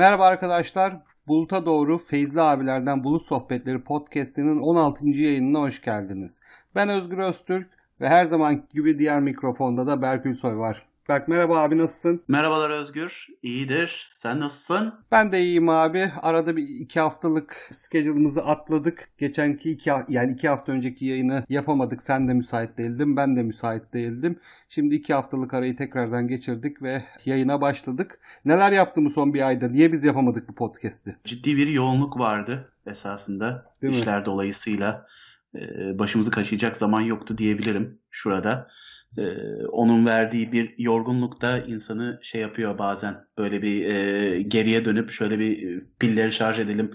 Merhaba arkadaşlar. Bulut'a doğru Feyzli abilerden Bulut Sohbetleri podcast'inin 16. yayınına hoş geldiniz. Ben Özgür Öztürk ve her zaman gibi diğer mikrofonda da Berkül Soy var. Berk merhaba abi nasılsın? Merhabalar Özgür. İyidir. Sen nasılsın? Ben de iyiyim abi. Arada bir iki haftalık schedule'ımızı atladık. Geçenki iki, yani iki hafta önceki yayını yapamadık. Sen de müsait değildin. Ben de müsait değildim. Şimdi iki haftalık arayı tekrardan geçirdik ve yayına başladık. Neler yaptın bu son bir ayda? Niye biz yapamadık bu podcast'i? Ciddi bir yoğunluk vardı esasında. Değil İşler mi? dolayısıyla başımızı kaşıyacak zaman yoktu diyebilirim şurada e, onun verdiği bir yorgunluk da insanı şey yapıyor bazen böyle bir e, geriye dönüp şöyle bir pilleri şarj edelim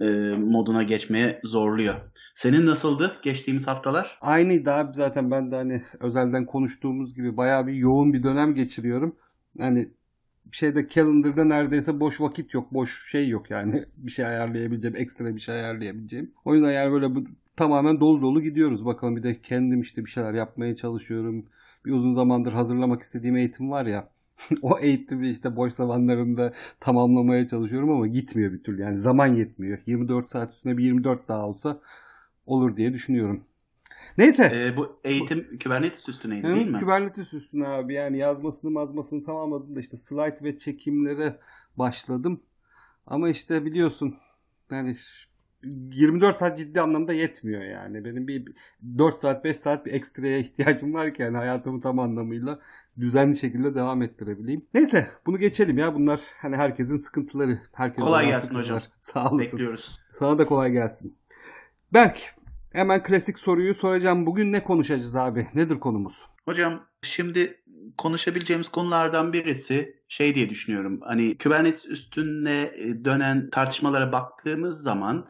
e, moduna geçmeye zorluyor. Senin nasıldı geçtiğimiz haftalar? Aynıydı abi zaten ben de hani özelden konuştuğumuz gibi bayağı bir yoğun bir dönem geçiriyorum. Hani şeyde calendar'da neredeyse boş vakit yok, boş şey yok yani bir şey ayarlayabileceğim, ekstra bir şey ayarlayabileceğim. O yüzden yani böyle bu, tamamen dolu dolu gidiyoruz. Bakalım bir de kendim işte bir şeyler yapmaya çalışıyorum bir uzun zamandır hazırlamak istediğim eğitim var ya. o eğitimi işte boş zamanlarımda tamamlamaya çalışıyorum ama gitmiyor bir türlü. Yani zaman yetmiyor. 24 saat üstüne bir 24 daha olsa olur diye düşünüyorum. Neyse. Ee, bu eğitim bu, Kubernetes üstüneydi değil mi? Kubernetes üstüne abi. Yani yazmasını mazmasını tamamladım da işte slide ve çekimlere başladım. Ama işte biliyorsun yani 24 saat ciddi anlamda yetmiyor yani. Benim bir 4 saat 5 saat bir ekstraya ihtiyacım var ki yani hayatımı tam anlamıyla düzenli şekilde devam ettirebileyim. Neyse bunu geçelim ya. Bunlar hani herkesin sıkıntıları. Herkesin kolay gelsin hocam. Sağ olasın. Bekliyoruz. Sana da kolay gelsin. Berk hemen klasik soruyu soracağım. Bugün ne konuşacağız abi? Nedir konumuz? Hocam şimdi konuşabileceğimiz konulardan birisi şey diye düşünüyorum. Hani Kubernetes üstüne dönen tartışmalara baktığımız zaman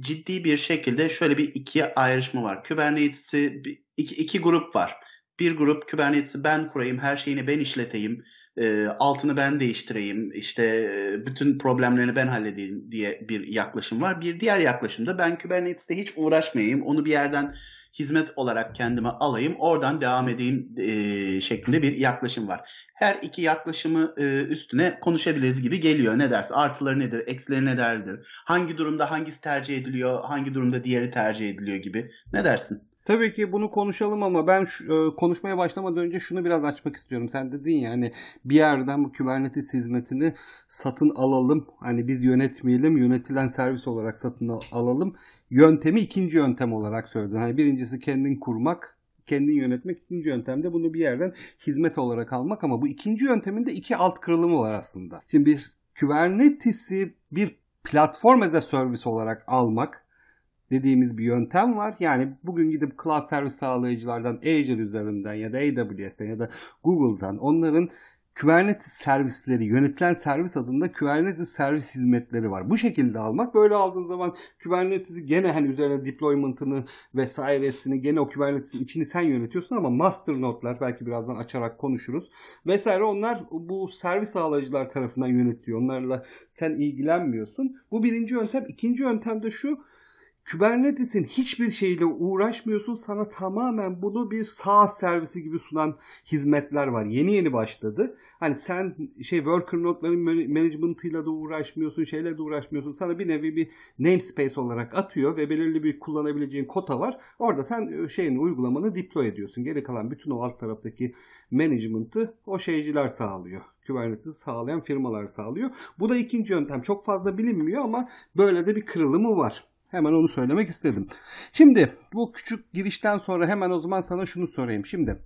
ciddi bir şekilde şöyle bir ikiye ayrışma var. Kubernetes'i iki, iki grup var. Bir grup Kubernetes'i ben kurayım, her şeyini ben işleteyim, e, altını ben değiştireyim, işte e, bütün problemlerini ben halledeyim diye bir yaklaşım var. Bir diğer yaklaşımda ben Kubernetes'te hiç uğraşmayayım, onu bir yerden hizmet olarak kendime alayım, oradan devam edeyim e, şeklinde bir yaklaşım var. Her iki yaklaşımı e, üstüne konuşabiliriz gibi geliyor. Ne dersin? Artıları nedir? Eksileri nelerdir? Hangi durumda hangisi tercih ediliyor? Hangi durumda diğeri tercih ediliyor gibi. Ne dersin? Tabii ki bunu konuşalım ama ben şu, e, konuşmaya başlamadan önce şunu biraz açmak istiyorum. Sen dedin ya hani bir yerden bu Kubernetes hizmetini satın alalım. Hani biz yönetmeyelim, yönetilen servis olarak satın alalım yöntemi ikinci yöntem olarak söyledin. Hani birincisi kendin kurmak, kendin yönetmek. ikinci yöntemde bunu bir yerden hizmet olarak almak ama bu ikinci yöntemin de iki alt kırılımı var aslında. Şimdi bir Kubernetes'i bir platform as a service olarak almak dediğimiz bir yöntem var. Yani bugün gidip cloud servis sağlayıcılardan Azure üzerinden ya da AWS'ten ya da Google'dan onların Kubernetes servisleri, yönetilen servis adında Kubernetes servis hizmetleri var. Bu şekilde almak. Böyle aldığın zaman Kubernetes'i gene hani üzerine deployment'ını vesairesini gene o Kubernetes'in içini sen yönetiyorsun ama master notlar belki birazdan açarak konuşuruz. Vesaire onlar bu servis sağlayıcılar tarafından yönetiyor. Onlarla sen ilgilenmiyorsun. Bu birinci yöntem. İkinci yöntem de şu Kubernetes'in hiçbir şeyle uğraşmıyorsun. Sana tamamen bunu bir sağ servisi gibi sunan hizmetler var. Yeni yeni başladı. Hani sen şey worker notların management'ıyla da uğraşmıyorsun, şeyle de uğraşmıyorsun. Sana bir nevi bir namespace olarak atıyor ve belirli bir kullanabileceğin kota var. Orada sen e, şeyin uygulamanı deploy ediyorsun. Geri kalan bütün o alt taraftaki management'ı o şeyciler sağlıyor. Kubernetes sağlayan firmalar sağlıyor. Bu da ikinci yöntem. Çok fazla bilinmiyor ama böyle de bir kırılımı var. Hemen onu söylemek istedim. Şimdi bu küçük girişten sonra hemen o zaman sana şunu sorayım. Şimdi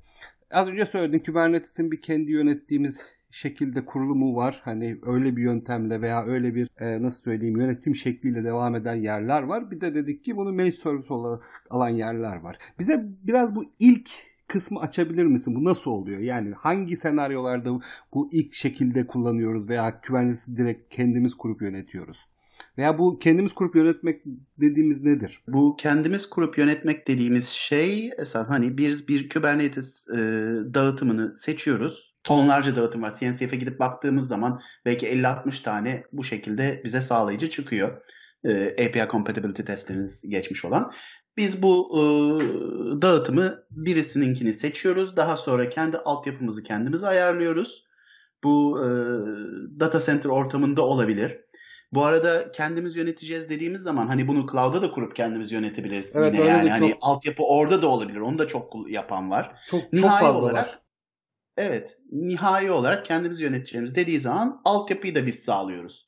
az önce söyledim Kubernetes'in bir kendi yönettiğimiz şekilde kurulumu var. Hani öyle bir yöntemle veya öyle bir e, nasıl söyleyeyim yönetim şekliyle devam eden yerler var. Bir de dedik ki bunu managed service olarak alan yerler var. Bize biraz bu ilk kısmı açabilir misin? Bu nasıl oluyor? Yani hangi senaryolarda bu ilk şekilde kullanıyoruz veya Kubernetes'i direkt kendimiz kurup yönetiyoruz? Veya bu kendimiz kurup yönetmek dediğimiz nedir? Bu kendimiz kurup yönetmek dediğimiz şey esas hani bir bir Kubernetes e, dağıtımını seçiyoruz. Tonlarca dağıtım var. CNCF'e gidip baktığımız zaman belki 50-60 tane bu şekilde bize sağlayıcı çıkıyor. E, API compatibility testleriniz geçmiş olan. Biz bu e, dağıtımı birisininkini seçiyoruz. Daha sonra kendi altyapımızı kendimiz ayarlıyoruz. Bu e, data center ortamında olabilir. Bu arada kendimiz yöneteceğiz dediğimiz zaman hani bunu cloud'a da kurup kendimiz yönetebiliriz. Evet, yine öyle yani de hani çok- altyapı orada da olabilir. Onu da çok yapan var. Çok çok Nihai fazla olarak var. evet, nihai olarak kendimiz yöneteceğimiz dediği zaman altyapıyı da biz sağlıyoruz.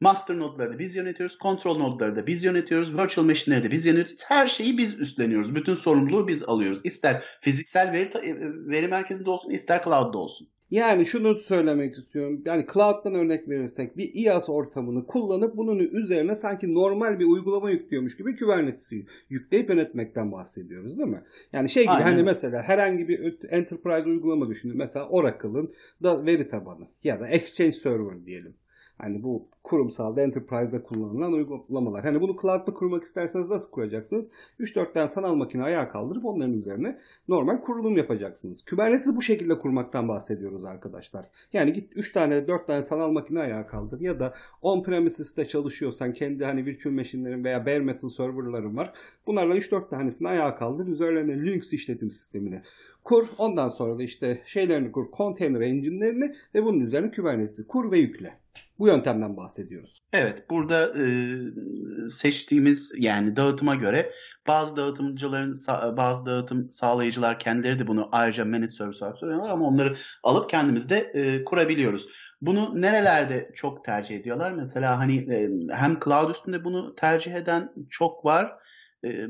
Master nodları da biz yönetiyoruz, kontrol nodları da biz yönetiyoruz, virtual machine'leri de biz yönetiyoruz. Her şeyi biz üstleniyoruz. Bütün sorumluluğu biz alıyoruz. İster fiziksel veri, ta- veri merkezinde olsun, ister cloud'da olsun. Yani şunu söylemek istiyorum. Yani cloud'dan örnek verirsek bir IaaS ortamını kullanıp bunun üzerine sanki normal bir uygulama yüklüyormuş gibi Kubernetes'i yükleyip yönetmekten bahsediyoruz değil mi? Yani şey gibi Aynen. hani mesela herhangi bir enterprise uygulama düşünün. Mesela Oracle'ın da veri tabanı ya da Exchange Server diyelim. Hani bu kurumsalda enterprise'da kullanılan uygulamalar. Hani bunu cloud'da kurmak isterseniz nasıl kuracaksınız? 3-4 tane sanal makine ayağa kaldırıp onların üzerine normal kurulum yapacaksınız. Kubernetes'i bu şekilde kurmaktan bahsediyoruz arkadaşlar. Yani git 3 tane 4 tane sanal makine ayağa kaldır ya da on-premises'te çalışıyorsan kendi hani virtual machine'lerin veya bare metal serverların var. Bunlardan 3-4 tanesini ayağa kaldır. Üzerlerine Linux işletim sistemini kur. Ondan sonra da işte şeylerini kur. Container engine'lerini ve bunun üzerine Kubernetes'i kur ve yükle. Bu yöntemden bahsediyoruz. Evet, burada e, seçtiğimiz yani dağıtıma göre bazı dağıtımcıların bazı dağıtım sağlayıcılar kendileri de bunu ayrıca managed service olarak söylüyorlar ama onları alıp kendimiz de e, kurabiliyoruz. Bunu nerelerde çok tercih ediyorlar? Mesela hani e, hem cloud üstünde bunu tercih eden çok var. E,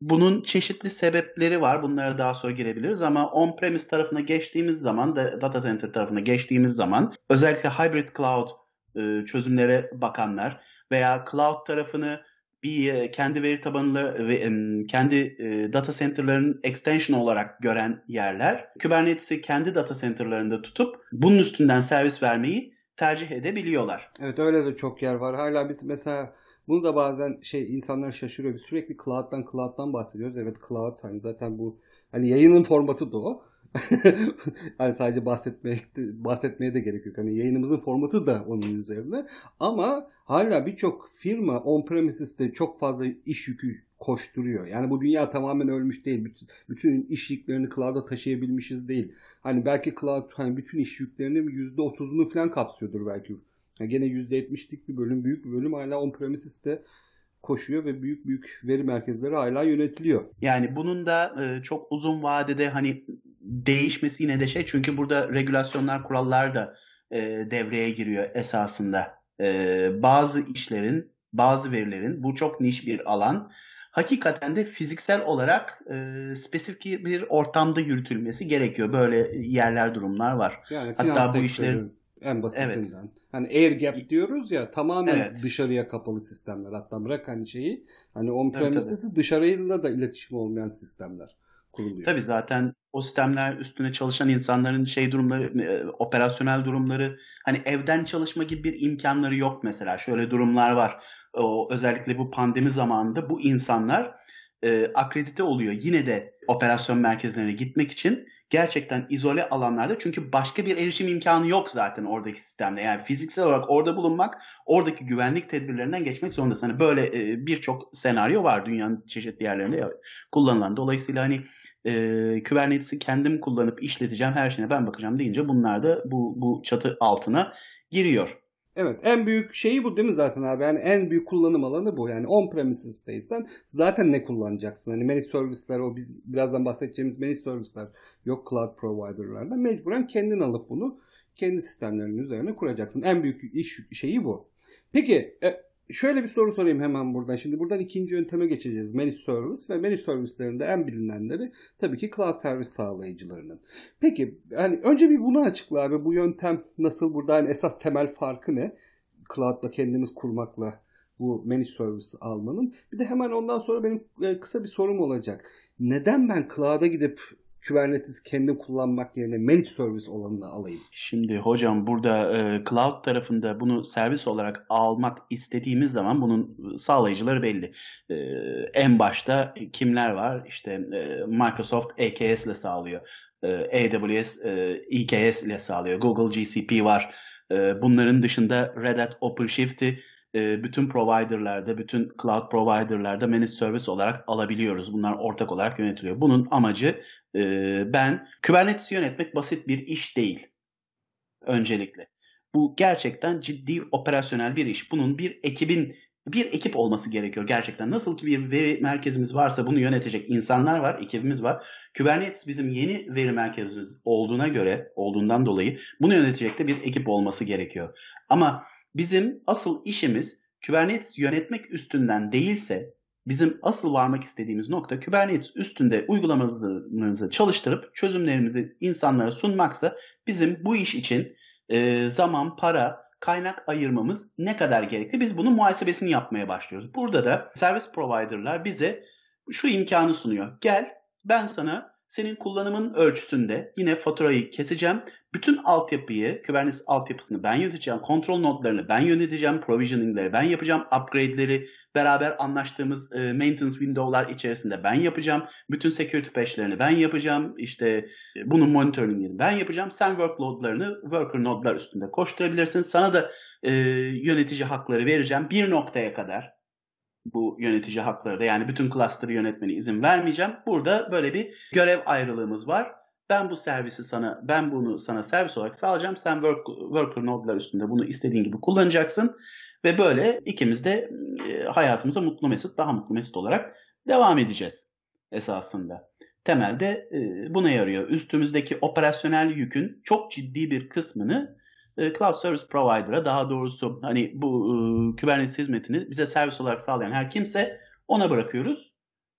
bunun çeşitli sebepleri var. Bunlara daha sonra girebiliriz ama on-premise tarafına geçtiğimiz zaman da data center tarafına geçtiğimiz zaman özellikle hybrid cloud e, çözümlere bakanlar veya cloud tarafını bir e, kendi veri tabanları ve kendi e, data center'ların extension olarak gören yerler Kubernetes'i kendi data center'larında tutup bunun üstünden servis vermeyi tercih edebiliyorlar. Evet öyle de çok yer var. Hala biz mesela bunu da bazen şey insanlar şaşırıyor. Biz sürekli cloud'dan cloud'dan bahsediyoruz. Evet cloud hani zaten bu hani yayının formatı da o. hani sadece bahsetmeye bahsetmeye de gerek yok. Hani yayınımızın formatı da onun üzerine. Ama hala birçok firma on-premises'te çok fazla iş yükü koşturuyor. Yani bu dünya tamamen ölmüş değil. Bütün, bütün iş yüklerini cloud'a taşıyabilmişiz değil. Hani belki cloud hani bütün iş yüklerinin %30'unu falan kapsıyordur belki. Yani gene %70'lik bir bölüm, büyük bir bölüm hala on-premises'te koşuyor ve büyük büyük veri merkezleri hala yönetiliyor. Yani bunun da e, çok uzun vadede hani değişmesi yine de şey çünkü burada regülasyonlar, kurallar da e, devreye giriyor esasında. E, bazı işlerin, bazı verilerin bu çok niş bir alan. Hakikaten de fiziksel olarak e, spesifik bir ortamda yürütülmesi gerekiyor. Böyle yerler, durumlar var. Yani Hatta bu işlerin- en basitinden. Evet. Hani air gap diyoruz ya tamamen Evet. dışarıya kapalı sistemler. Hatta bırak hani şeyi hani Tabii, on-premises'i dışarıyla da iletişim olmayan sistemler kuruluyor. Tabii zaten o sistemler üstüne çalışan insanların şey durumları, e, operasyonel durumları hani evden çalışma gibi bir imkanları yok mesela. Şöyle durumlar var. O, özellikle bu pandemi zamanında bu insanlar e, akredite oluyor. Yine de operasyon merkezlerine gitmek için gerçekten izole alanlarda çünkü başka bir erişim imkanı yok zaten oradaki sistemde. Yani fiziksel olarak orada bulunmak, oradaki güvenlik tedbirlerinden geçmek zorundasın. Hani böyle e, birçok senaryo var dünyanın çeşitli yerlerinde kullanılan. Dolayısıyla hani e, Kubernetes'i kendim kullanıp işleteceğim, her şeyine ben bakacağım deyince bunlar da bu, bu çatı altına giriyor. Evet en büyük şeyi bu değil mi zaten abi? Yani en büyük kullanım alanı bu. Yani on-premises'teysen zaten ne kullanacaksın? Hani managed service'ler o biz birazdan bahsedeceğimiz managed service'ler yok cloud provider'larda. Mecburen kendin alıp bunu kendi sistemlerinin üzerine kuracaksın. En büyük iş şeyi bu. Peki e, şöyle bir soru sorayım hemen buradan. Şimdi buradan ikinci yönteme geçeceğiz. Managed service ve managed service'lerinde en bilinenleri tabii ki cloud servis sağlayıcılarının. Peki hani önce bir bunu açıkla abi. Bu yöntem nasıl? Burada hani esas temel farkı ne? Cloud'da kendimiz kurmakla bu managed service almanın. Bir de hemen ondan sonra benim e, kısa bir sorum olacak. Neden ben cloud'a gidip Kubernetes kendim kullanmak yerine managed service olanını alayım? Şimdi hocam burada e, cloud tarafında bunu servis olarak almak istediğimiz zaman bunun sağlayıcıları belli. E, en başta kimler var? İşte e, Microsoft AKS ile sağlıyor. E, AWS e, EKS ile sağlıyor. Google GCP var. E, bunların dışında Red Hat OpenShift'i e, bütün providerlarda, bütün cloud providerlarda managed service olarak alabiliyoruz. Bunlar ortak olarak yönetiliyor. Bunun amacı e, ben Kubernetes'i yönetmek basit bir iş değil. öncelikle. Bu gerçekten ciddi operasyonel bir iş. Bunun bir ekibin bir ekip olması gerekiyor gerçekten. Nasıl ki bir veri merkezimiz varsa bunu yönetecek insanlar var, ekibimiz var. Kubernetes bizim yeni veri merkezimiz olduğuna göre, olduğundan dolayı bunu yönetecek de bir ekip olması gerekiyor. Ama bizim asıl işimiz Kubernetes yönetmek üstünden değilse bizim asıl varmak istediğimiz nokta Kubernetes üstünde uygulamalarımızı çalıştırıp çözümlerimizi insanlara sunmaksa bizim bu iş için e, zaman, para, kaynak ayırmamız ne kadar gerekli? Biz bunun muhasebesini yapmaya başlıyoruz. Burada da servis provider'lar bize şu imkanı sunuyor. Gel ben sana senin kullanımın ölçüsünde yine faturayı keseceğim. Bütün altyapıyı, Kubernetes altyapısını ben yöneteceğim. Kontrol nodlarını ben yöneteceğim. Provisioning'leri ben yapacağım. Upgrade'leri beraber anlaştığımız e, maintenance window'lar içerisinde ben yapacağım. Bütün security patch'lerini ben yapacağım. İşte e, bunun monitoring'ini ben yapacağım. Sen workload'larını worker nodlar üstünde koşturabilirsin. Sana da e, yönetici hakları vereceğim. Bir noktaya kadar bu yönetici hakları da yani bütün cluster'ı yönetmeni izin vermeyeceğim. Burada böyle bir görev ayrılığımız var. Ben bu servisi sana, ben bunu sana servis olarak sağlayacağım. Sen work, worker nodlar üstünde bunu istediğin gibi kullanacaksın. Ve böyle ikimiz de e, hayatımıza mutlu mesut, daha mutlu mesut olarak devam edeceğiz esasında. Temelde e, buna yarıyor. Üstümüzdeki operasyonel yükün çok ciddi bir kısmını e, Cloud Service Provider'a daha doğrusu hani bu Kubernetes hizmetini bize servis olarak sağlayan her kimse ona bırakıyoruz.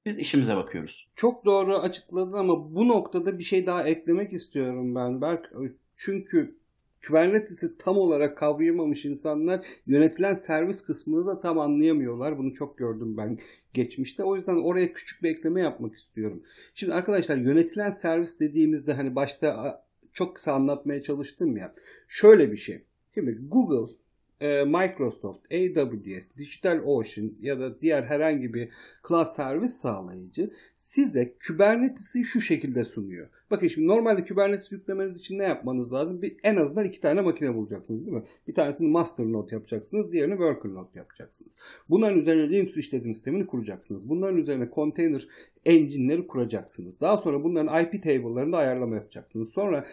Biz işimize bakıyoruz. Çok doğru açıkladın ama bu noktada bir şey daha eklemek istiyorum ben Berk. Çünkü Kubernetes'i tam olarak kavrayamamış insanlar yönetilen servis kısmını da tam anlayamıyorlar. Bunu çok gördüm ben geçmişte. O yüzden oraya küçük bir ekleme yapmak istiyorum. Şimdi arkadaşlar yönetilen servis dediğimizde hani başta çok kısa anlatmaya çalıştım ya. Şöyle bir şey. Şimdi Google Microsoft, AWS, DigitalOcean ya da diğer herhangi bir cloud servis sağlayıcı size Kubernetes'i şu şekilde sunuyor. Bakın şimdi normalde Kubernetes yüklemeniz için ne yapmanız lazım? Bir, en azından iki tane makine bulacaksınız değil mi? Bir tanesini master node yapacaksınız, diğerini worker node yapacaksınız. Bunların üzerine Linux işletim sistemini kuracaksınız. Bunların üzerine container engine'leri kuracaksınız. Daha sonra bunların IP table'larında ayarlama yapacaksınız. Sonra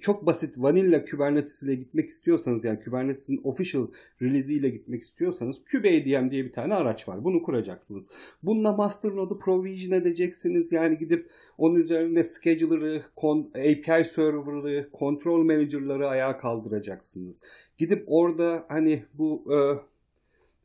çok basit vanilla Kubernetes ile gitmek istiyorsanız yani Kubernetes'in official release ile gitmek istiyorsanız kubeadm diye bir tane araç var. Bunu kuracaksınız. Bununla master node'u provision edeceksiniz. Yani gidip onun üzerinde scheduler'ı, API server'ı, control manager'ları ayağa kaldıracaksınız. Gidip orada hani bu e,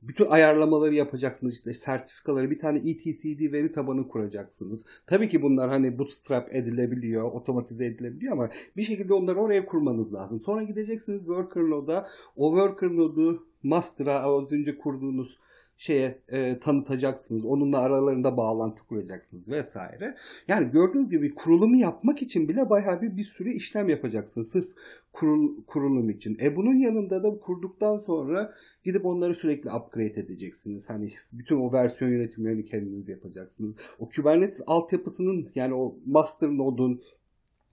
bütün ayarlamaları yapacaksınız işte sertifikaları bir tane etcd veri tabanı kuracaksınız. Tabii ki bunlar hani bootstrap edilebiliyor, otomatize edilebiliyor ama bir şekilde onları oraya kurmanız lazım. Sonra gideceksiniz worker node'a. O worker node'u master'a az önce kurduğunuz şeye e, tanıtacaksınız. Onunla aralarında bağlantı kuracaksınız vesaire. Yani gördüğünüz gibi kurulumu yapmak için bile bayağı bir bir sürü işlem yapacaksınız. Sırf kurul, kurulum için. E bunun yanında da kurduktan sonra gidip onları sürekli upgrade edeceksiniz. Hani bütün o versiyon yönetimlerini kendiniz yapacaksınız. O Kubernetes altyapısının yani o master node'un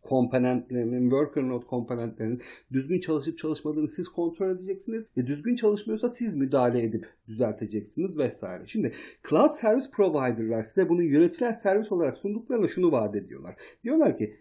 komponentlerinin, worker node komponentlerinin düzgün çalışıp çalışmadığını siz kontrol edeceksiniz. Ve düzgün çalışmıyorsa siz müdahale edip düzelteceksiniz vesaire. Şimdi Cloud Service Provider'lar size bunu yönetilen servis olarak sunduklarında şunu vaat ediyorlar. Diyorlar ki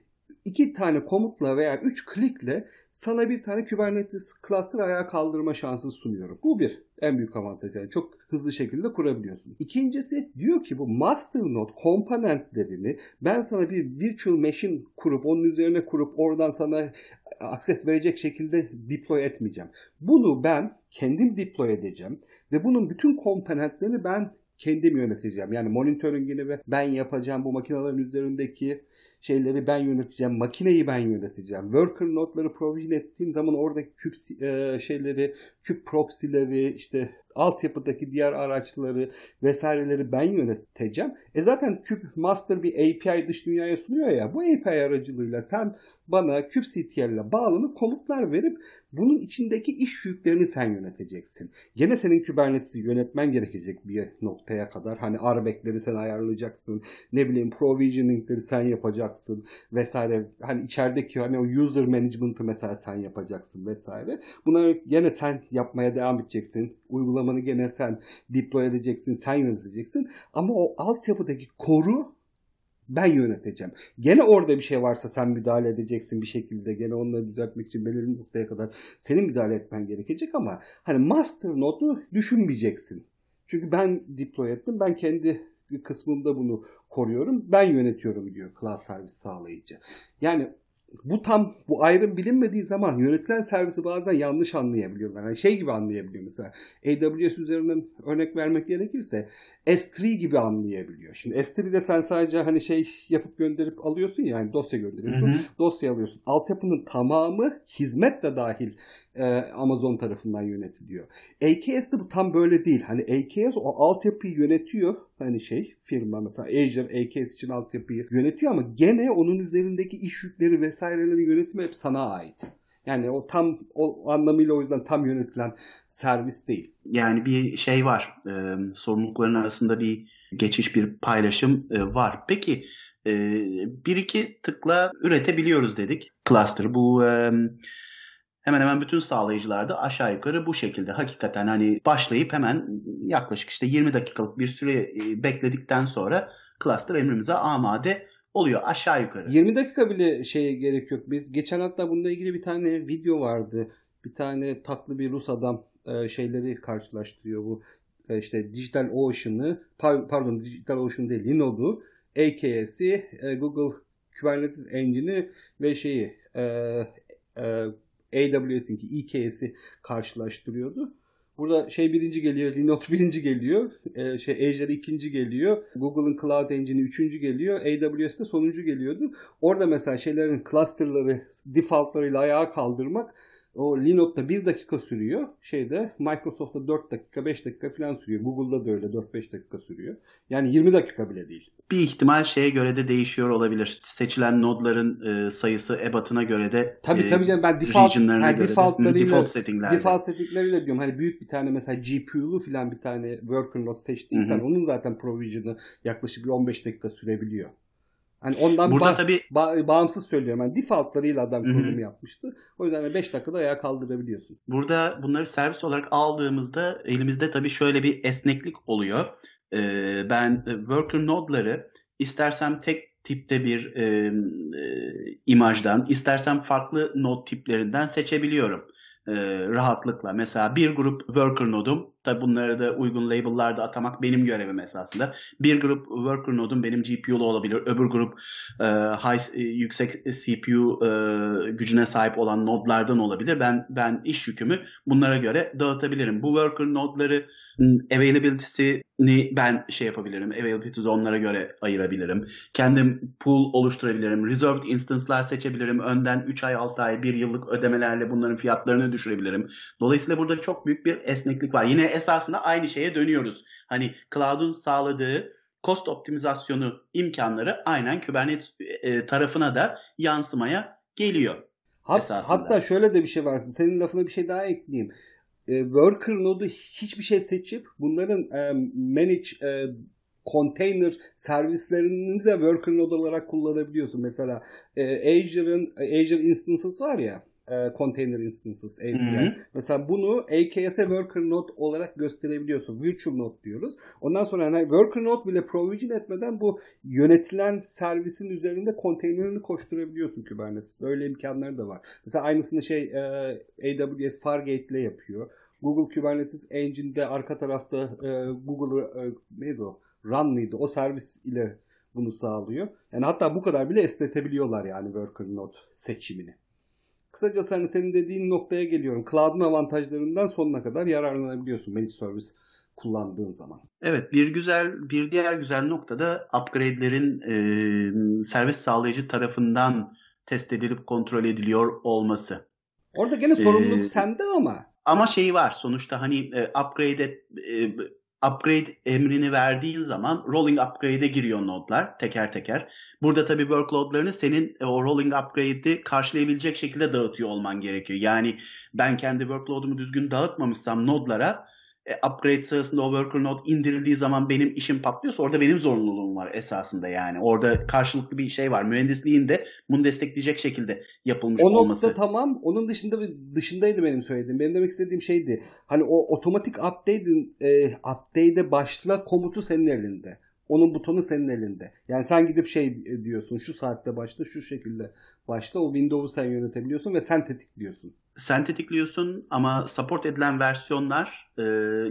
iki tane komutla veya üç klikle sana bir tane Kubernetes cluster ayağa kaldırma şansı sunuyorum. Bu bir en büyük avantaj. Yani çok hızlı şekilde kurabiliyorsun. İkincisi diyor ki bu master node komponentlerini ben sana bir virtual machine kurup onun üzerine kurup oradan sana akses verecek şekilde deploy etmeyeceğim. Bunu ben kendim deploy edeceğim ve bunun bütün komponentlerini ben kendim yöneteceğim. Yani monitoringini ve ben yapacağım bu makinelerin üzerindeki şeyleri ben yöneteceğim. Makineyi ben yöneteceğim. Worker notları provision ettiğim zaman oradaki küp e, şeyleri, küp proxy'leri, işte altyapıdaki diğer araçları vesaireleri ben yöneteceğim. E zaten küp master bir API dış dünyaya sunuyor ya. Bu API aracılığıyla sen bana kubectl ile bağlanıp komutlar verip bunun içindeki iş yüklerini sen yöneteceksin. Gene senin Kubernetes'i yönetmen gerekecek bir noktaya kadar. Hani arbekleri sen ayarlayacaksın. Ne bileyim provisioning'leri sen yapacaksın vesaire. Hani içerideki hani o user management'ı mesela sen yapacaksın vesaire. Bunları gene sen yapmaya devam edeceksin. Uygulamanı gene sen deploy edeceksin, sen yöneteceksin. Ama o altyapıdaki koru Ben yöneteceğim. Gene orada bir şey varsa sen müdahale edeceksin bir şekilde. Gene onları düzeltmek için belirli noktaya kadar senin müdahale etmen gerekecek ama hani master node'u düşünmeyeceksin. Çünkü ben deploy ettim. Ben kendi kısmımda bunu koruyorum. Ben yönetiyorum diyor cloud servis sağlayıcı. Yani bu tam bu ayrım bilinmediği zaman yönetilen servisi bazen yanlış anlayabiliyorlar. Yani şey gibi anlayabiliyor mesela. AWS üzerinden örnek vermek gerekirse S3 gibi anlayabiliyor. Şimdi S3'de sen sadece hani şey yapıp gönderip alıyorsun ya yani dosya gönderiyorsun. Hı hı. Dosya alıyorsun. Altyapının tamamı hizmet de dahil e, Amazon tarafından yönetiliyor. AKS'de bu tam böyle değil. Hani AKS o altyapıyı yönetiyor. Hani şey firma mesela Azure AKS için altyapıyı yönetiyor ama gene onun üzerindeki iş yükleri vesairelerin yönetimi hep sana ait. Yani o tam o anlamıyla o yüzden tam yönetilen servis değil. Yani bir şey var. E, sorumlulukların arasında bir geçiş, bir paylaşım e, var. Peki e, bir iki tıkla üretebiliyoruz dedik. Cluster bu e, hemen hemen bütün sağlayıcılarda aşağı yukarı bu şekilde. Hakikaten hani başlayıp hemen yaklaşık işte 20 dakikalık bir süre e, bekledikten sonra cluster emrimize amade oluyor aşağı yukarı. 20 dakika bile şeye gerek yok. Biz geçen hatta bununla ilgili bir tane video vardı. Bir tane tatlı bir Rus adam e, şeyleri karşılaştırıyor bu e, işte Digital Ocean'ı pardon Digital Ocean değil Linode'u AKS'i Google Kubernetes Engine'i ve şeyi AWS'inki EKS'i karşılaştırıyordu. Burada şey birinci geliyor, Linux birinci geliyor, e, şey Azure ikinci geliyor, Google'ın Cloud Engine'i üçüncü geliyor, AWS'de sonuncu geliyordu. Orada mesela şeylerin clusterları, defaultlarıyla ayağa kaldırmak o Linux'ta 1 dakika sürüyor. Şeyde Microsoft'ta 4 dakika 5 dakika falan sürüyor. Google'da da öyle 4-5 dakika sürüyor. Yani 20 dakika bile değil. Bir ihtimal şeye göre de değişiyor olabilir. Seçilen nodların e, sayısı ebatına göre de Tabii e, tabii canım ben default yani defaultlarıyla default settinglerde. Default settingleriyle diyorum. Hani büyük bir tane mesela GPU'lu falan bir tane worker node seçtiysen onun zaten provision'ı yaklaşık bir 15 dakika sürebiliyor. Hani ondan Burada ba- tabii... ba- bağımsız söylüyorum. Yani defaultlarıyla adam kurulumu yapmıştı. O yüzden 5 dakikada ayağa kaldırabiliyorsun. Burada bunları servis olarak aldığımızda elimizde tabii şöyle bir esneklik oluyor. Ee, ben worker node'ları istersem tek tipte bir e, e, imajdan, istersem farklı node tiplerinden seçebiliyorum e, rahatlıkla. Mesela bir grup worker nodum, tabi bunları da uygun label'larda atamak benim görevim esasında. Bir grup worker nodum benim GPU'lu olabilir. Öbür grup e, high e, yüksek CPU e, gücüne sahip olan nodlardan olabilir. Ben ben iş yükümü bunlara göre dağıtabilirim. Bu worker nodları availability'sini ben şey yapabilirim. Availability onlara göre ayırabilirim. Kendim pool oluşturabilirim. Reserved instance'lar seçebilirim. Önden 3 ay, 6 ay, 1 yıllık ödemelerle bunların fiyatlarını düşürebilirim. Dolayısıyla burada çok büyük bir esneklik var. Yine esasında aynı şeye dönüyoruz. Hani cloud'un sağladığı cost optimizasyonu imkanları aynen Kubernetes e, tarafına da yansımaya geliyor. Hat, hatta şöyle de bir şey var. Senin lafına bir şey daha ekleyeyim e, worker node'u hiçbir şey seçip bunların e, manage e, container servislerini de worker node olarak kullanabiliyorsun. Mesela e, Azure'ın Azure instances var ya e, container instances ACL. Mesela bunu AKS'e worker node olarak gösterebiliyorsun. Virtual node diyoruz. Ondan sonra yani worker node bile provision etmeden bu yönetilen servisin üzerinde konteynerini koşturabiliyorsun Kubernetes'te. Öyle imkanları da var. Mesela aynısını şey e, AWS Fargate ile yapıyor. Google Kubernetes Engine'de arka tarafta e, Google e, neydi o? Run mıydı? O servis ile bunu sağlıyor. Yani hatta bu kadar bile esnetebiliyorlar yani worker node seçimini. Kısacası hani senin dediğin noktaya geliyorum. Cloud'un avantajlarından sonuna kadar yararlanabiliyorsun managed service kullandığın zaman. Evet bir güzel bir diğer güzel nokta da upgrade'lerin e, servis sağlayıcı tarafından test edilip kontrol ediliyor olması. Orada gene sorumluluk ee, sende ama. Ama şeyi var sonuçta hani e, upgrade et, e, upgrade emrini verdiğin zaman rolling upgrade'e giriyor nodlar teker teker. Burada tabii workloadlarını senin e, o rolling upgrade'i karşılayabilecek şekilde dağıtıyor olman gerekiyor. Yani ben kendi workload'umu düzgün dağıtmamışsam nodlara e, upgrade sırasında o worker node indirildiği zaman benim işim patlıyorsa orada benim zorunluluğum var esasında yani. Orada karşılıklı bir şey var. Mühendisliğin de bunu destekleyecek şekilde yapılmış o olması. O tamam. Onun dışında dışındaydı benim söylediğim. Benim demek istediğim şeydi. Hani o otomatik update'in e, update'e başla komutu senin elinde. Onun butonu senin elinde. Yani sen gidip şey diyorsun şu saatte başla şu şekilde başla o Windows'u sen yönetebiliyorsun ve sen tetikliyorsun. Sen tetikliyorsun ama support edilen versiyonlar e,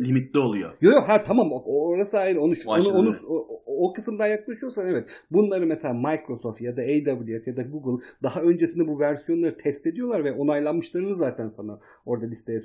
limitli oluyor. Yok yok ha tamam orası ayrı onu onu, onu o, o kısımdan yaklaşıyorsan evet. Bunları mesela Microsoft ya da AWS ya da Google daha öncesinde bu versiyonları test ediyorlar ve onaylanmışlarını zaten sana orada listeye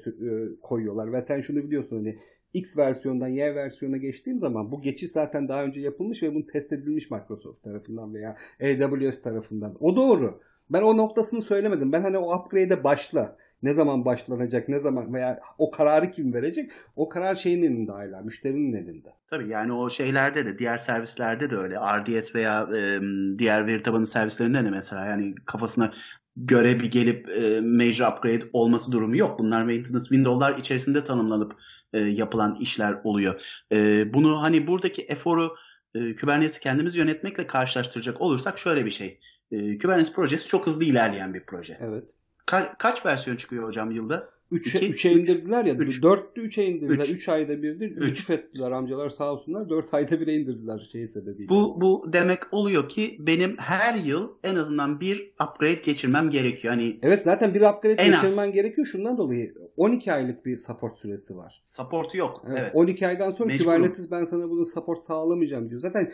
koyuyorlar ve sen şunu biliyorsun hani X versiyondan Y versiyona geçtiğim zaman bu geçiş zaten daha önce yapılmış ve bunu test edilmiş Microsoft tarafından veya AWS tarafından. O doğru. Ben o noktasını söylemedim. Ben hani o upgrade'e başla. Ne zaman başlanacak, ne zaman veya o kararı kim verecek? O karar şeyin elinde hala, müşterinin elinde. Tabii yani o şeylerde de, diğer servislerde de öyle. RDS veya e, diğer veri tabanı servislerinde de mesela yani kafasına göre bir gelip e, major upgrade olması durumu yok. Bunlar maintenance window'lar içerisinde tanımlanıp e, yapılan işler oluyor. E, bunu hani buradaki eforu e, Kubernetes'i kendimiz yönetmekle karşılaştıracak olursak şöyle bir şey. E, Kubernetes projesi çok hızlı ilerleyen bir proje. Evet. Ka- kaç versiyon çıkıyor hocam yılda? 3'e 3'e indirdiler ya. 4'lü 3'e indirdiler. 3 ayda birdir. Lütuf ettiler amcalar sağ olsunlar. 4 ayda bire indirdiler şey sebebiyle. Bu, bu demek oluyor ki benim her yıl en azından bir upgrade geçirmem gerekiyor. Hani evet zaten bir upgrade geçirmen az. gerekiyor. Şundan dolayı 12 aylık bir support süresi var. Support yok. Evet. evet. 12 aydan sonra. Kubernetes ben sana bunun support sağlamayacağım diyor. Zaten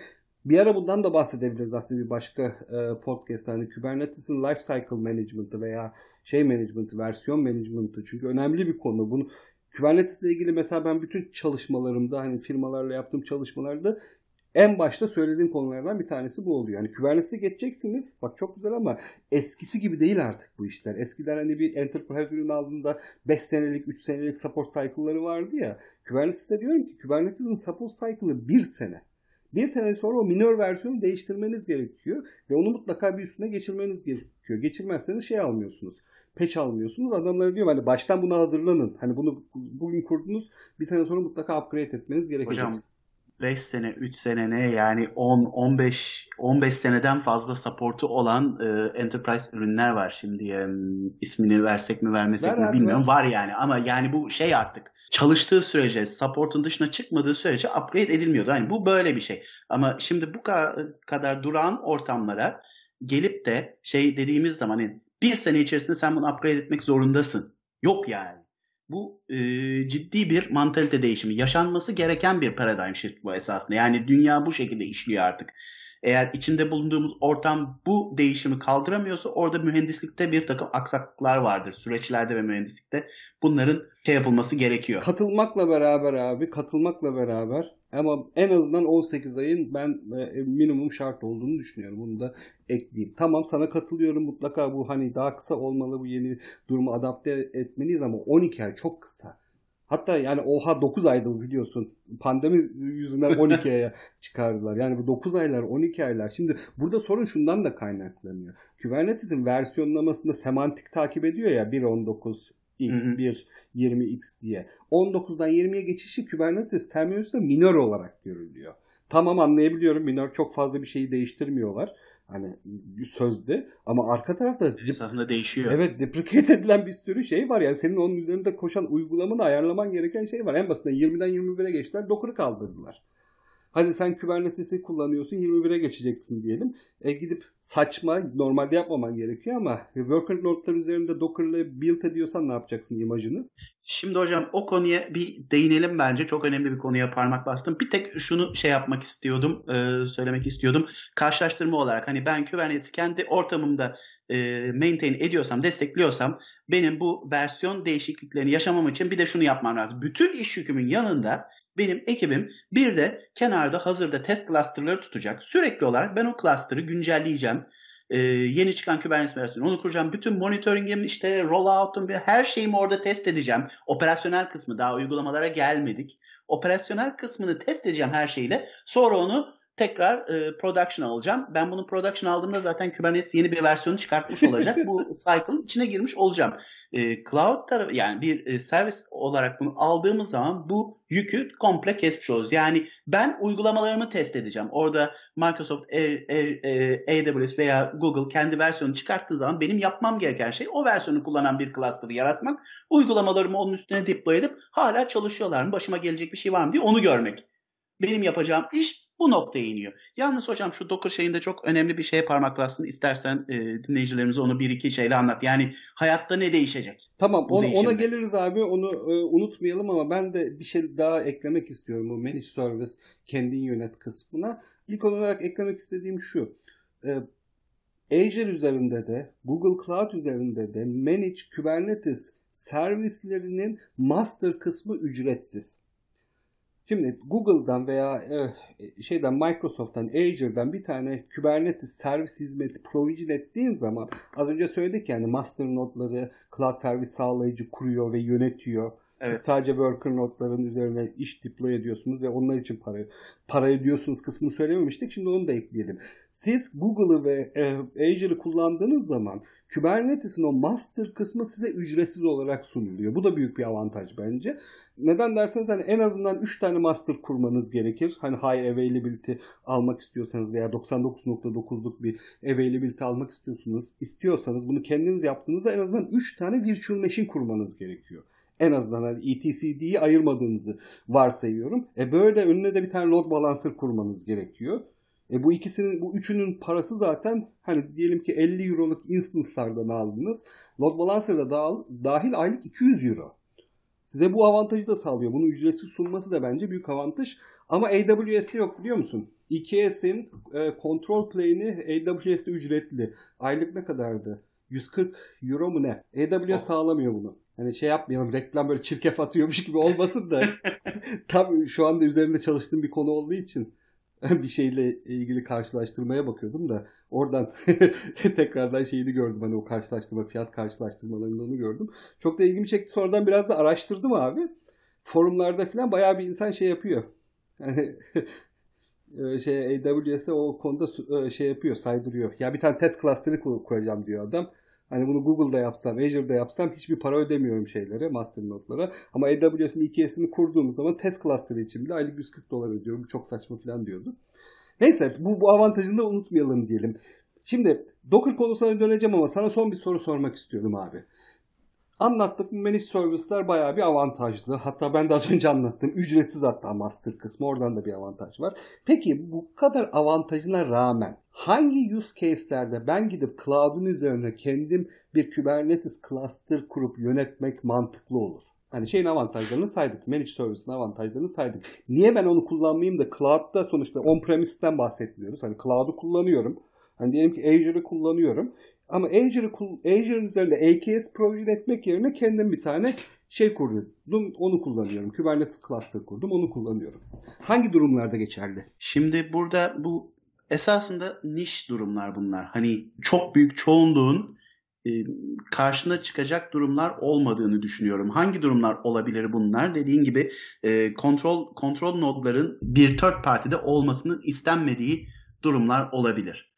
bir ara bundan da bahsedebiliriz aslında bir başka e, podcast. Hani Kubernetes'in life cycle management'ı veya şey management'ı, versiyon management'ı. Çünkü önemli bir konu. Bunu Kubernetes ile ilgili mesela ben bütün çalışmalarımda hani firmalarla yaptığım çalışmalarda en başta söylediğim konulardan bir tanesi bu oluyor. Yani Kubernetes'e geçeceksiniz. Bak çok güzel ama eskisi gibi değil artık bu işler. Eskiden hani bir enterprise ürün aldığında 5 senelik, 3 senelik support cycle'ları vardı ya. Kubernetes'te diyorum ki Kubernetes'in support cycle'ı 1 sene. Bir sene sonra o minor versiyonu değiştirmeniz gerekiyor ve onu mutlaka bir üstüne geçirmeniz gerekiyor. Geçirmezseniz şey almıyorsunuz. Peç almıyorsunuz. Adamlara diyor hani baştan buna hazırlanın. Hani bunu bugün kurdunuz. Bir sene sonra mutlaka upgrade etmeniz gerekecek. Hocam 5 sene, 3 sene ne yani 10 15 15 seneden fazla supportu olan e, enterprise ürünler var şimdi. E, ismini versek mi vermesek Ver mi bilmiyorum. Var. yani ama yani bu şey artık çalıştığı sürece, support'un dışına çıkmadığı sürece upgrade edilmiyordu. Yani bu böyle bir şey. Ama şimdi bu kadar durağan ortamlara gelip de şey dediğimiz zaman hani bir sene içerisinde sen bunu upgrade etmek zorundasın. Yok yani. Bu e, ciddi bir mantalite değişimi. Yaşanması gereken bir paradigm shift bu esasında. Yani dünya bu şekilde işliyor artık. Eğer içinde bulunduğumuz ortam bu değişimi kaldıramıyorsa orada mühendislikte bir takım aksaklıklar vardır. Süreçlerde ve mühendislikte bunların şey yapılması gerekiyor. Katılmakla beraber abi katılmakla beraber ama en azından 18 ayın ben e, minimum şart olduğunu düşünüyorum. Bunu da ekleyeyim. Tamam sana katılıyorum mutlaka bu hani daha kısa olmalı bu yeni durumu adapte etmeliyiz ama 12 ay çok kısa. Hatta yani oha 9 aydı biliyorsun. Pandemi yüzünden 12 aya çıkardılar. Yani bu 9 aylar 12 aylar. Şimdi burada sorun şundan da kaynaklanıyor. Kubernetes'in versiyonlamasında semantik takip ediyor ya 1.19 X, hı hı. 1, 20X diye. 19'dan 20'ye geçişi Kubernetes terminolojisinde minör olarak görülüyor. Tamam anlayabiliyorum minör çok fazla bir şeyi değiştirmiyorlar. Hani sözde ama arka tarafta esasında değişiyor. Evet deprecate edilen bir sürü şey var. Yani senin onun üzerinde koşan uygulamanı ayarlaman gereken şey var. En basitinden 20'den 21'e geçtiler. Docker'ı kaldırdılar. Hadi sen Kubernetes'i kullanıyorsun 21'e geçeceksin diyelim. E gidip saçma normalde yapmaman gerekiyor ama worker notlar üzerinde Docker'la build ediyorsan ne yapacaksın imajını? Şimdi hocam o konuya bir değinelim bence. Çok önemli bir konuya parmak bastım. Bir tek şunu şey yapmak istiyordum, e, söylemek istiyordum. Karşılaştırma olarak hani ben Kubernetes'i kendi ortamımda e, maintain ediyorsam, destekliyorsam benim bu versiyon değişikliklerini yaşamam için bir de şunu yapmam lazım. Bütün iş yükümün yanında benim ekibim bir de kenarda hazırda test cluster'ları tutacak. Sürekli olarak ben o cluster'ı güncelleyeceğim. Ee, yeni çıkan Kubernetes versiyonu onu kuracağım. Bütün monitoring'im işte rollout'um her şeyimi orada test edeceğim. Operasyonel kısmı daha uygulamalara gelmedik. Operasyonel kısmını test edeceğim her şeyle. Sonra onu tekrar e, production alacağım. Ben bunu production aldığımda zaten Kubernetes yeni bir versiyonu çıkartmış olacak. Bu cycle'ın içine girmiş olacağım. E, cloud tarafı yani bir e, servis olarak bunu aldığımız zaman bu yükü komple kesmiş oluruz. Yani ben uygulamalarımı test edeceğim. Orada Microsoft, e, e, e, AWS veya Google kendi versiyonu çıkarttığı zaman benim yapmam gereken şey o versiyonu kullanan bir cluster'ı yaratmak. Uygulamalarımı onun üstüne deploy edip hala çalışıyorlar mı? Başıma gelecek bir şey var mı diye onu görmek. Benim yapacağım iş bu noktaya iniyor. Yalnız hocam şu Docker şeyinde çok önemli bir şeye parmak bastın. İstersen e, dinleyicilerimize onu bir iki şeyle anlat. Yani hayatta ne değişecek? Tamam ona, ona geliriz abi onu e, unutmayalım ama ben de bir şey daha eklemek istiyorum bu Manage Service kendin yönet kısmına. İlk olarak eklemek istediğim şu. E, Azure üzerinde de Google Cloud üzerinde de Manage Kubernetes servislerinin master kısmı ücretsiz. Şimdi Google'dan veya e, şeyden Microsoft'tan, Azure'dan bir tane Kubernetes servis hizmeti provision ettiğin zaman az önce söyledik yani master nodları cloud servis sağlayıcı kuruyor ve yönetiyor. Evet. Siz sadece worker nodların üzerine iş deploy ediyorsunuz ve onlar için para para ödüyorsunuz kısmını söylememiştik. Şimdi onu da ekleyelim. Siz Google'ı ve e, Azure'ı kullandığınız zaman Kubernetes'in o master kısmı size ücretsiz olarak sunuluyor. Bu da büyük bir avantaj bence. Neden derseniz hani en azından 3 tane master kurmanız gerekir. Hani high availability almak istiyorsanız veya 99.9'luk bir availability almak istiyorsunuz. istiyorsanız bunu kendiniz yaptığınızda en azından 3 tane virtual machine kurmanız gerekiyor. En azından hani etcd'yi ayırmadığınızı varsayıyorum. E böyle önüne de bir tane load balancer kurmanız gerekiyor. E bu ikisinin, bu üçünün parası zaten hani diyelim ki 50 euroluk instance'lardan aldınız. Load Balancer'da dahil aylık 200 euro. Size bu avantajı da sağlıyor. Bunu ücretsiz sunması da bence büyük avantaj. Ama AWS'te yok biliyor musun? EKS'in e, control plane'i AWS'te ücretli. Aylık ne kadardı? 140 euro mu ne? AWS oh. sağlamıyor bunu. Hani şey yapmayalım reklam böyle çirkef atıyormuş gibi olmasın da. Tabii şu anda üzerinde çalıştığım bir konu olduğu için bir şeyle ilgili karşılaştırmaya bakıyordum da oradan tekrardan şeyini gördüm hani o karşılaştırma fiyat karşılaştırmalarında onu gördüm. Çok da ilgimi çekti sonradan biraz da araştırdım abi. Forumlarda falan bayağı bir insan şey yapıyor. Yani şey AWS'e o konuda şey yapıyor, saydırıyor. Ya bir tane test cluster'ı kuracağım diyor adam. Hani bunu Google'da yapsam, Azure'da yapsam hiçbir para ödemiyorum şeylere, master notlara. Ama AWS'in EKS'ini kurduğum zaman test cluster'ı için bile aylık 140 dolar ödüyorum. Çok saçma falan diyordu. Neyse bu, bu avantajını da unutmayalım diyelim. Şimdi Docker konusuna döneceğim ama sana son bir soru sormak istiyorum abi. Anlattık managed service'ler bayağı bir avantajlı. Hatta ben de az önce anlattım. Ücretsiz hatta master kısmı. Oradan da bir avantaj var. Peki bu kadar avantajına rağmen hangi use case'lerde ben gidip cloud'un üzerine kendim bir Kubernetes cluster kurup yönetmek mantıklı olur? Hani şeyin avantajlarını saydık. Managed Service'in avantajlarını saydık. Niye ben onu kullanmayayım da cloud'da sonuçta on-premise'den bahsetmiyoruz. Hani cloud'u kullanıyorum. Hani diyelim ki Azure'ı kullanıyorum. Ama Azure'ı Azure'ın üzerinde AKS provision etmek yerine kendim bir tane şey kurdum. Onu kullanıyorum. Kubernetes cluster kurdum. Onu kullanıyorum. Hangi durumlarda geçerli? Şimdi burada bu esasında niş durumlar bunlar. Hani çok büyük çoğunluğun e, karşına çıkacak durumlar olmadığını düşünüyorum. Hangi durumlar olabilir bunlar? Dediğin gibi e, kontrol kontrol nodların bir third party'de olmasının istenmediği durumlar olabilir.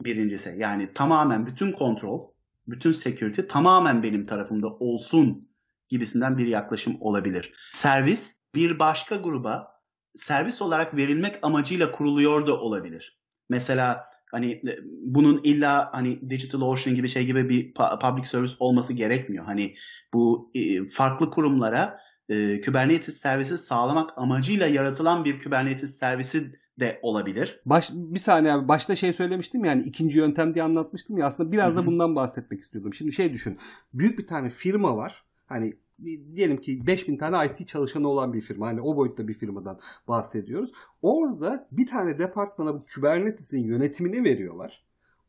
Birincisi yani tamamen bütün kontrol, bütün security tamamen benim tarafımda olsun gibisinden bir yaklaşım olabilir. Servis bir başka gruba servis olarak verilmek amacıyla kuruluyor da olabilir. Mesela hani e, bunun illa hani DigitalOcean gibi şey gibi bir public service olması gerekmiyor. Hani bu e, farklı kurumlara e, Kubernetes servisi sağlamak amacıyla yaratılan bir Kubernetes servisi de olabilir. Baş, bir saniye abi başta şey söylemiştim yani ikinci yöntem diye anlatmıştım ya aslında biraz Hı-hı. da bundan bahsetmek istiyordum. Şimdi şey düşün büyük bir tane firma var hani diyelim ki 5000 tane IT çalışanı olan bir firma. Hani o boyutta bir firmadan bahsediyoruz. Orada bir tane departmana bu Kubernetes'in yönetimini veriyorlar.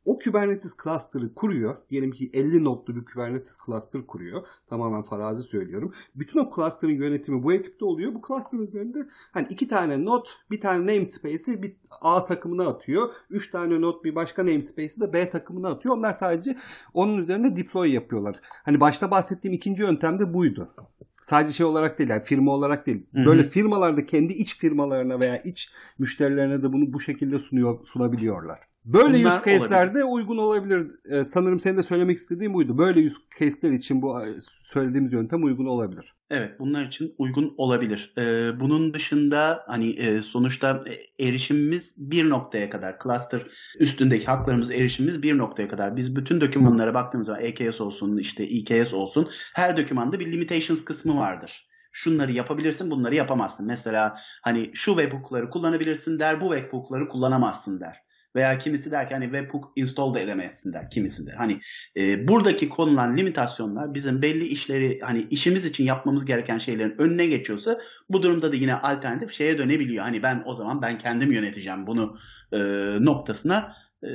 O Kubernetes cluster'ı kuruyor. Diyelim ki 50 nodlu bir Kubernetes cluster kuruyor. Tamamen farazi söylüyorum. Bütün o cluster'ın yönetimi bu ekipte oluyor. Bu cluster'ın üzerinde hani iki tane node, bir tane namespace'i bir A takımına atıyor. Üç tane node bir başka namespace'i de B takımına atıyor. Onlar sadece onun üzerine deploy yapıyorlar. Hani başta bahsettiğim ikinci yöntem de buydu. Sadece şey olarak değil yani firma olarak değil. Hı-hı. Böyle firmalarda kendi iç firmalarına veya iç müşterilerine de bunu bu şekilde sunuyor sunabiliyorlar. Böyle Bunlar use case'lerde uygun olabilir. Ee, sanırım senin de söylemek istediğin buydu. Böyle use case'ler için bu e, söylediğimiz yöntem uygun olabilir. Evet bunlar için uygun olabilir. Ee, bunun dışında hani e, sonuçta e, erişimimiz bir noktaya kadar cluster üstündeki haklarımız erişimimiz bir noktaya kadar. Biz bütün dokümanlara baktığımız zaman EKS olsun işte EKS olsun her dokümanda bir limitations kısmı vardır. şunları yapabilirsin, bunları yapamazsın. Mesela hani şu webhook'ları kullanabilirsin der, bu webhook'ları kullanamazsın der. Veya kimisi der ki hani webhook install da edemezsin der kimisi de. Hani e, buradaki konulan limitasyonlar bizim belli işleri hani işimiz için yapmamız gereken şeylerin önüne geçiyorsa bu durumda da yine alternatif şeye dönebiliyor. Hani ben o zaman ben kendim yöneteceğim bunu e, noktasına e,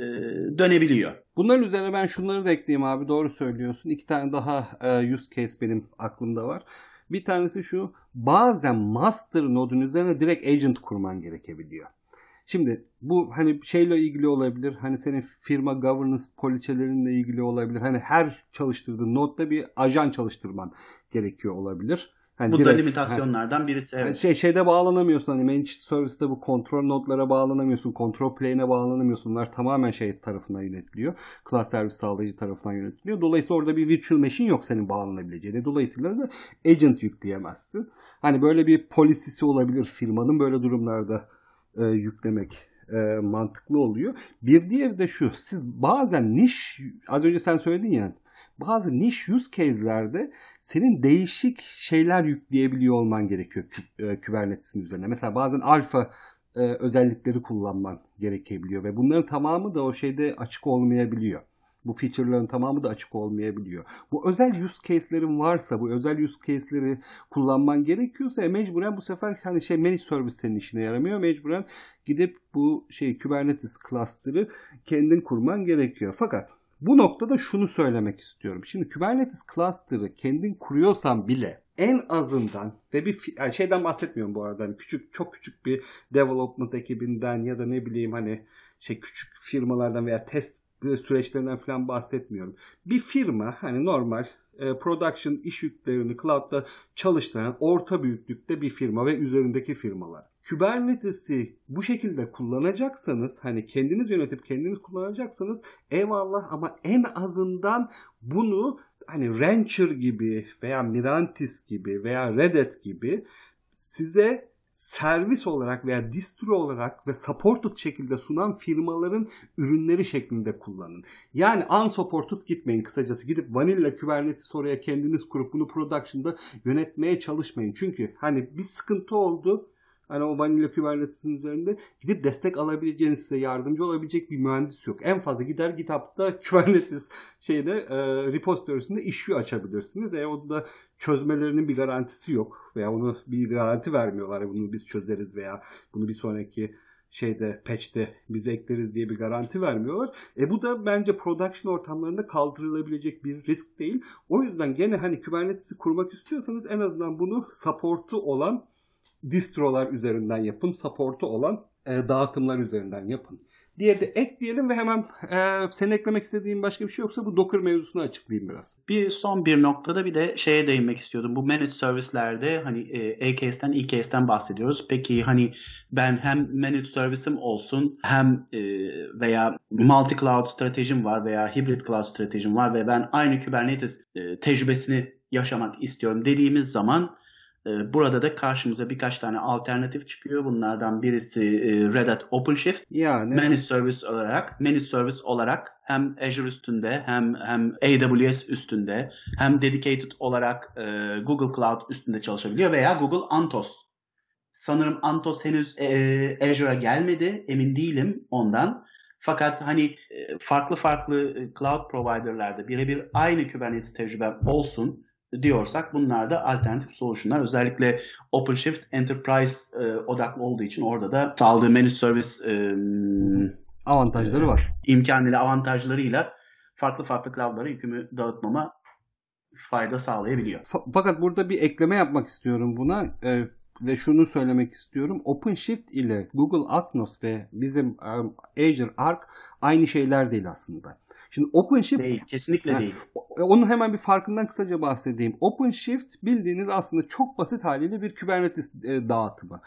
dönebiliyor. Bunların üzerine ben şunları da ekleyeyim abi doğru söylüyorsun. İki tane daha e, use case benim aklımda var. Bir tanesi şu bazen master nodun üzerine direkt agent kurman gerekebiliyor. Şimdi bu hani şeyle ilgili olabilir. Hani senin firma governance poliçelerinle ilgili olabilir. Hani her çalıştırdığın nodda bir ajan çalıştırman gerekiyor olabilir. Hani bu direkt, da limitasyonlardan birisi. Evet. Şey şeyde bağlanamıyorsun hani managed service'te bu kontrol notlara bağlanamıyorsun. Kontrol plane'e bağlanamıyorsun. Bunlar tamamen şey tarafından yönetiliyor. Class servis sağlayıcı tarafından yönetiliyor. Dolayısıyla orada bir virtual machine yok senin bağlanabileceğini. Dolayısıyla da agent yükleyemezsin. Hani böyle bir polisisi olabilir firmanın böyle durumlarda e, yüklemek e, mantıklı oluyor. Bir diğeri de şu. Siz bazen niş az önce sen söyledin ya bazı niş use case'lerde senin değişik şeyler yükleyebiliyor olman gerekiyor e, Kubernetes'in üzerine. Mesela bazen alfa e, özellikleri kullanman gerekebiliyor ve bunların tamamı da o şeyde açık olmayabiliyor. Bu feature'ların tamamı da açık olmayabiliyor. Bu özel use case'lerin varsa, bu özel use case'leri kullanman gerekiyorsa e, mecburen bu sefer hani şey managed service senin işine yaramıyor. Mecburen gidip bu şey Kubernetes cluster'ı kendin kurman gerekiyor. Fakat bu noktada şunu söylemek istiyorum. Şimdi Kubernetes cluster'ı kendin kuruyorsan bile en azından ve bir yani şeyden bahsetmiyorum bu arada. Hani küçük çok küçük bir development ekibinden ya da ne bileyim hani şey küçük firmalardan veya test süreçlerinden falan bahsetmiyorum. Bir firma hani normal e, production iş yüklerini cloud'da çalıştıran orta büyüklükte bir firma ve üzerindeki firmalar. Kubernetes'i bu şekilde kullanacaksanız hani kendiniz yönetip kendiniz kullanacaksanız eyvallah ama en azından bunu hani Rancher gibi veya Mirantis gibi veya Red Hat gibi size servis olarak veya distro olarak ve supported şekilde sunan firmaların ürünleri şeklinde kullanın. Yani unsupported gitmeyin kısacası. Gidip vanilla Kubernetes oraya kendiniz kurup bunu production'da yönetmeye çalışmayın. Çünkü hani bir sıkıntı oldu Hani o vanilla Kubernetes'in üzerinde gidip destek alabileceğiniz size yardımcı olabilecek bir mühendis yok. En fazla gider GitHub'da Kubernetes şeyde e, repository'sinde issue açabilirsiniz. E o çözmelerinin bir garantisi yok veya onu bir garanti vermiyorlar. Bunu biz çözeriz veya bunu bir sonraki şeyde patch'te biz ekleriz diye bir garanti vermiyorlar. E bu da bence production ortamlarında kaldırılabilecek bir risk değil. O yüzden gene hani Kubernetes'i kurmak istiyorsanız en azından bunu support'u olan distrolar üzerinden yapın. Support'u olan e, dağıtımlar üzerinden yapın. Diğeri de ekleyelim ve hemen e, senin eklemek istediğin başka bir şey yoksa bu Docker mevzusunu açıklayayım biraz. Bir son bir noktada bir de şeye değinmek istiyordum. Bu managed servislerde hani e, A-case'den E-case'den bahsediyoruz. Peki hani ben hem managed service'im olsun hem e, veya multi cloud stratejim var veya hybrid cloud stratejim var ve ben aynı Kubernetes e, tecrübesini yaşamak istiyorum dediğimiz zaman burada da karşımıza birkaç tane alternatif çıkıyor. Bunlardan birisi e, Red Hat OpenShift. Yani managed service olarak, managed service olarak hem Azure üstünde hem hem AWS üstünde hem dedicated olarak e, Google Cloud üstünde çalışabiliyor veya Google Antos. Sanırım Antos henüz e, Azure'a gelmedi. Emin değilim ondan. Fakat hani farklı farklı cloud provider'larda birebir aynı Kubernetes tecrübem olsun diyorsak bunlar da alternatif solutionlar. Özellikle OpenShift Enterprise e, odaklı olduğu için orada da sağladığı managed service e, avantajları var. İmkanıyla avantajlarıyla farklı farklı cloud'lara yükümü dağıtmama fayda sağlayabiliyor. Fakat burada bir ekleme yapmak istiyorum buna. E, ve şunu söylemek istiyorum. OpenShift ile Google Atmos ve bizim um, Azure Arc aynı şeyler değil aslında. Şimdi OpenShift değil, kesinlikle ha, değil. Onun hemen bir farkından kısaca bahsedeyim. OpenShift bildiğiniz aslında çok basit haliyle bir Kubernetes e, dağıtımı.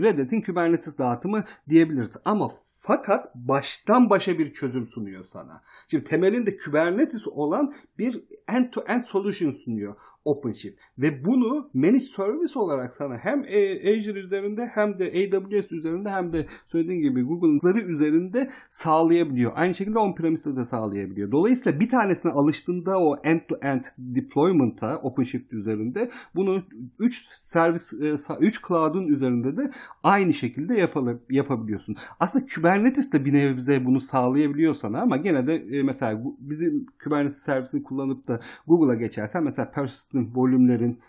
Red Hat'in Kubernetes dağıtımı diyebiliriz. Ama fakat baştan başa bir çözüm sunuyor sana. Şimdi temelinde Kubernetes olan bir end-to-end solution sunuyor. OpenShift. Ve bunu managed service olarak sana hem Azure üzerinde hem de AWS üzerinde hem de söylediğim gibi Google'ları üzerinde sağlayabiliyor. Aynı şekilde on-premise'de de sağlayabiliyor. Dolayısıyla bir tanesine alıştığında o end-to-end deployment'a OpenShift üzerinde bunu 3 servis 3 cloud'un üzerinde de aynı şekilde yapabiliyorsun. Aslında Kubernetes de bir nebze bunu sağlayabiliyor sana ama gene de e, mesela bizim Kubernetes servisini kullanıp da Google'a geçersen mesela persistent volümlerin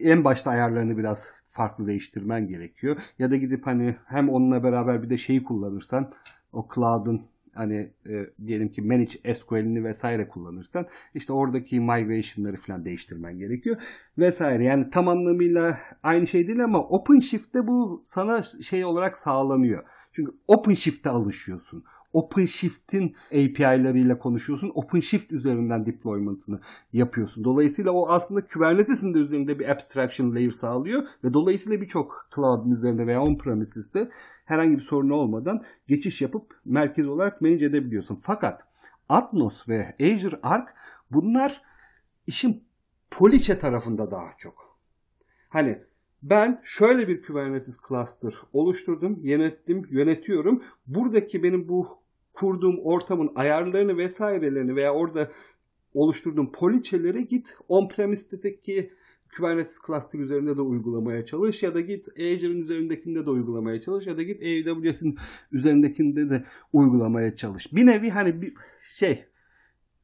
en başta ayarlarını biraz farklı değiştirmen gerekiyor. Ya da gidip hani hem onunla beraber bir de şeyi kullanırsan o cloud'un hani e, diyelim ki manage SQL'ini vesaire kullanırsan işte oradaki migration'ları falan değiştirmen gerekiyor vesaire. Yani tam anlamıyla aynı şey değil ama OpenShift'te bu sana şey olarak sağlanıyor. Çünkü OpenShift'e alışıyorsun. OpenShift'in API'larıyla konuşuyorsun. OpenShift üzerinden deployment'ını yapıyorsun. Dolayısıyla o aslında Kubernetes'in de üzerinde bir abstraction layer sağlıyor ve dolayısıyla birçok cloud'un üzerinde veya on-premises herhangi bir sorun olmadan geçiş yapıp merkez olarak manage edebiliyorsun. Fakat Atmos ve Azure Arc bunlar işin poliçe tarafında daha çok. Hani ben şöyle bir Kubernetes cluster oluşturdum, yönettim, yönetiyorum. Buradaki benim bu kurduğum ortamın ayarlarını vesairelerini veya orada oluşturduğum poliçelere git on-premise'deki Kubernetes cluster üzerinde de uygulamaya çalış ya da git Azure'ın üzerindekinde de uygulamaya çalış ya da git AWS'in üzerindekinde de uygulamaya çalış. Bir nevi hani bir şey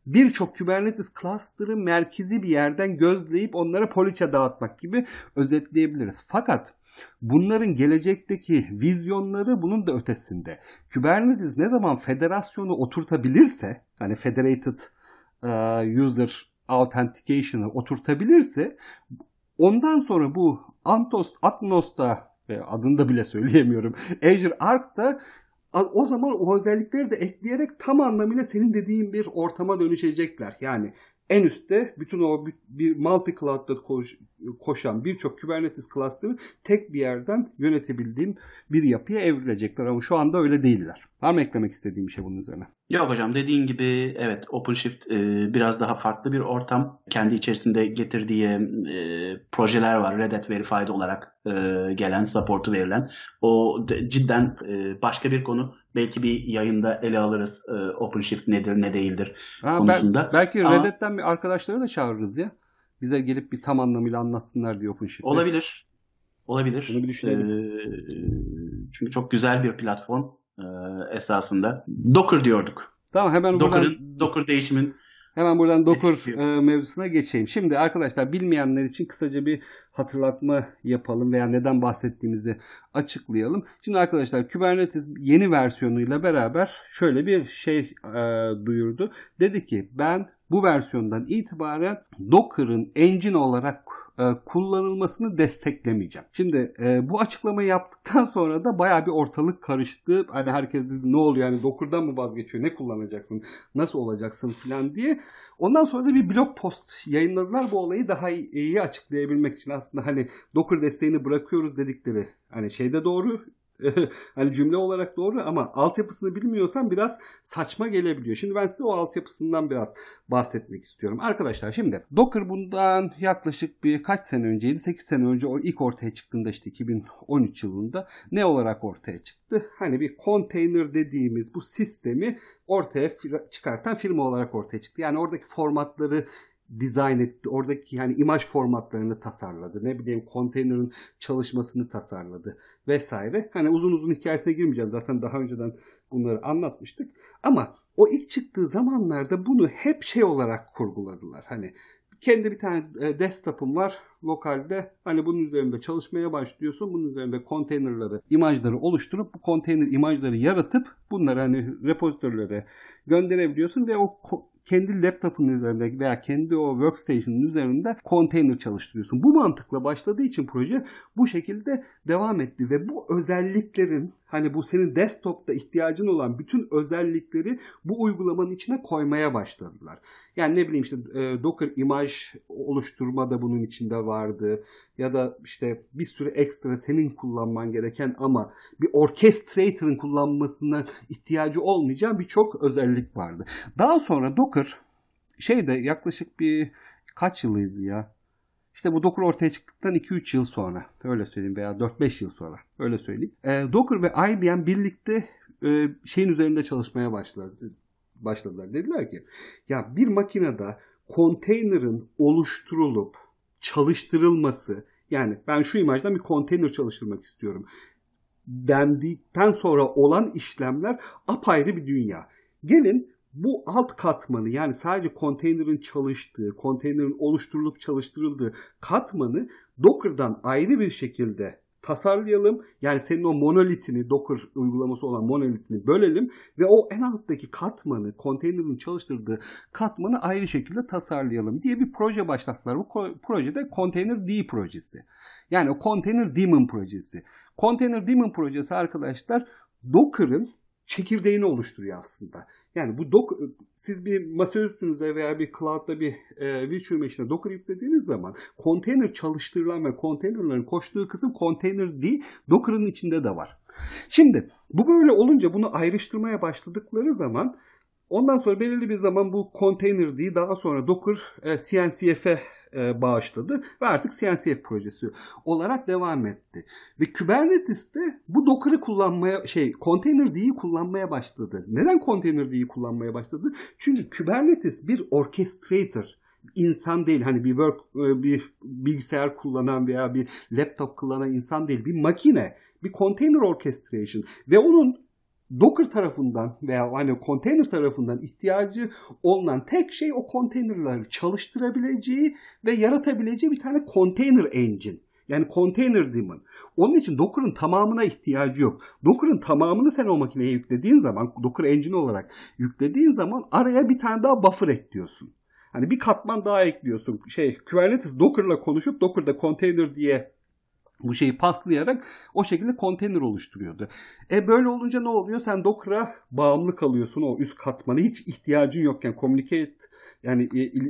birçok Kubernetes cluster'ı merkezi bir yerden gözleyip onlara poliçe dağıtmak gibi özetleyebiliriz. Fakat bunların gelecekteki vizyonları bunun da ötesinde. Kubernetes ne zaman federasyonu oturtabilirse, hani federated uh, user authentication'ı oturtabilirse ondan sonra bu Antos, Atmos'ta ve adını da bile söyleyemiyorum. Azure Arc'ta o zaman o özellikleri de ekleyerek tam anlamıyla senin dediğin bir ortama dönüşecekler. Yani en üstte bütün o bir multi cloud'da koşan birçok Kubernetes cluster'ı tek bir yerden yönetebildiğim bir yapıya evrilecekler ama şu anda öyle değiller. Var mı eklemek istediğim bir şey bunun üzerine? Yok hocam dediğin gibi evet OpenShift e, biraz daha farklı bir ortam. Kendi içerisinde getirdiği e, projeler var. Red Hat Verified olarak e, gelen, support'u verilen. O de, cidden e, başka bir konu. Belki bir yayında ele alırız e, OpenShift nedir ne değildir ha, konusunda. Ben, belki Ama, Red Hat'ten bir arkadaşları da çağırırız ya. Bize gelip bir tam anlamıyla anlatsınlar diyor OpenShift. Olabilir. Olabilir. Bunu bir düşünelim. Ee, çünkü çok güzel bir platform e, esasında. Docker diyorduk. Tamam hemen Docker'ın, buradan... Docker değişimin Hemen buradan Docker e, mevzusuna geçeyim. Şimdi arkadaşlar bilmeyenler için kısaca bir hatırlatma yapalım veya neden bahsettiğimizi açıklayalım. Şimdi arkadaşlar Kubernetes yeni versiyonuyla beraber şöyle bir şey e, duyurdu. Dedi ki ben bu versiyondan itibaren Docker'ın engine olarak e, kullanılmasını desteklemeyeceğim. Şimdi e, bu açıklamayı yaptıktan sonra da baya bir ortalık karıştı. Hani herkes dedi ne oluyor yani Docker'dan mı vazgeçiyor? Ne kullanacaksın? Nasıl olacaksın falan diye. Ondan sonra da bir blog post yayınladılar bu olayı daha iyi açıklayabilmek için aslında hani Docker desteğini bırakıyoruz dedikleri hani şeyde doğru hani cümle olarak doğru ama altyapısını bilmiyorsan biraz saçma gelebiliyor. Şimdi ben size o altyapısından biraz bahsetmek istiyorum. Arkadaşlar şimdi Docker bundan yaklaşık bir kaç sene önce 7-8 sene önce ilk ortaya çıktığında işte 2013 yılında ne olarak ortaya çıktı? Hani bir container dediğimiz bu sistemi ortaya çıkartan firma olarak ortaya çıktı. Yani oradaki formatları dizayn etti. Oradaki yani imaj formatlarını tasarladı. Ne bileyim konteynerin çalışmasını tasarladı vesaire. Hani uzun uzun hikayesine girmeyeceğim. Zaten daha önceden bunları anlatmıştık. Ama o ilk çıktığı zamanlarda bunu hep şey olarak kurguladılar. Hani kendi bir tane e, desktop'um var lokalde. Hani bunun üzerinde çalışmaya başlıyorsun. Bunun üzerinde konteynerları, imajları oluşturup bu konteyner imajları yaratıp bunları hani repozitörlere gönderebiliyorsun ve o kendi laptopun üzerinde veya kendi o workstation'ın üzerinde konteyner çalıştırıyorsun. Bu mantıkla başladığı için proje bu şekilde devam etti ve bu özelliklerin hani bu senin desktop'ta ihtiyacın olan bütün özellikleri bu uygulamanın içine koymaya başladılar. Yani ne bileyim işte e, Docker imaj oluşturma da bunun içinde vardı ya da işte bir sürü ekstra senin kullanman gereken ama bir orchestrator'ın kullanmasına ihtiyacı olmayacağı birçok özellik vardı. Daha sonra Docker şeyde yaklaşık bir kaç yılıydı ya? İşte bu Docker ortaya çıktıktan 2-3 yıl sonra öyle söyleyeyim veya 4-5 yıl sonra öyle söyleyeyim. E, Docker ve IBM birlikte e, şeyin üzerinde çalışmaya başladı, başladılar. Dediler ki ya bir makinede konteynerin oluşturulup çalıştırılması yani ben şu imajdan bir konteyner çalıştırmak istiyorum dendikten sonra olan işlemler apayrı bir dünya. Gelin bu alt katmanı yani sadece konteynerin çalıştığı, konteynerin oluşturulup çalıştırıldığı katmanı Docker'dan ayrı bir şekilde tasarlayalım. Yani senin o monolitini, Docker uygulaması olan monolitini bölelim ve o en alttaki katmanı, konteynerin çalıştırdığı katmanı ayrı şekilde tasarlayalım diye bir proje başlattılar. Bu projede Container D projesi. Yani o Container Daemon projesi. Container Daemon projesi arkadaşlar Docker'ın çekirdeğini oluşturuyor aslında. Yani bu Docker, siz bir masa üstünüze veya bir cloud'da bir e, virtual machine'e Docker yüklediğiniz zaman container çalıştırılan ve containerların koştuğu kısım container değil, Docker'ın içinde de var. Şimdi bu böyle olunca bunu ayrıştırmaya başladıkları zaman ondan sonra belirli bir zaman bu container değil daha sonra Docker e, CNCF'e e, bağışladı ve artık CNCF projesi olarak devam etti. Ve Kubernetes de bu Docker'ı kullanmaya şey Containerd'yi kullanmaya başladı. Neden Containerd'yi kullanmaya başladı? Çünkü Kubernetes bir orchestrator insan değil. Hani bir work e, bir bilgisayar kullanan veya bir laptop kullanan insan değil. Bir makine, bir container orchestration ve onun Docker tarafından veya hani container tarafından ihtiyacı olan tek şey o containerları çalıştırabileceği ve yaratabileceği bir tane container engine. Yani container daemon. Onun için Docker'ın tamamına ihtiyacı yok. Docker'ın tamamını sen o makineye yüklediğin zaman, Docker engine olarak yüklediğin zaman araya bir tane daha buffer ekliyorsun. Hani bir katman daha ekliyorsun. Şey, Kubernetes Docker'la konuşup Docker'da container diye bu şeyi paslayarak o şekilde konteyner oluşturuyordu. E böyle olunca ne oluyor? Sen Docker'a bağımlı kalıyorsun o üst katmana. Hiç ihtiyacın yokken communicate yani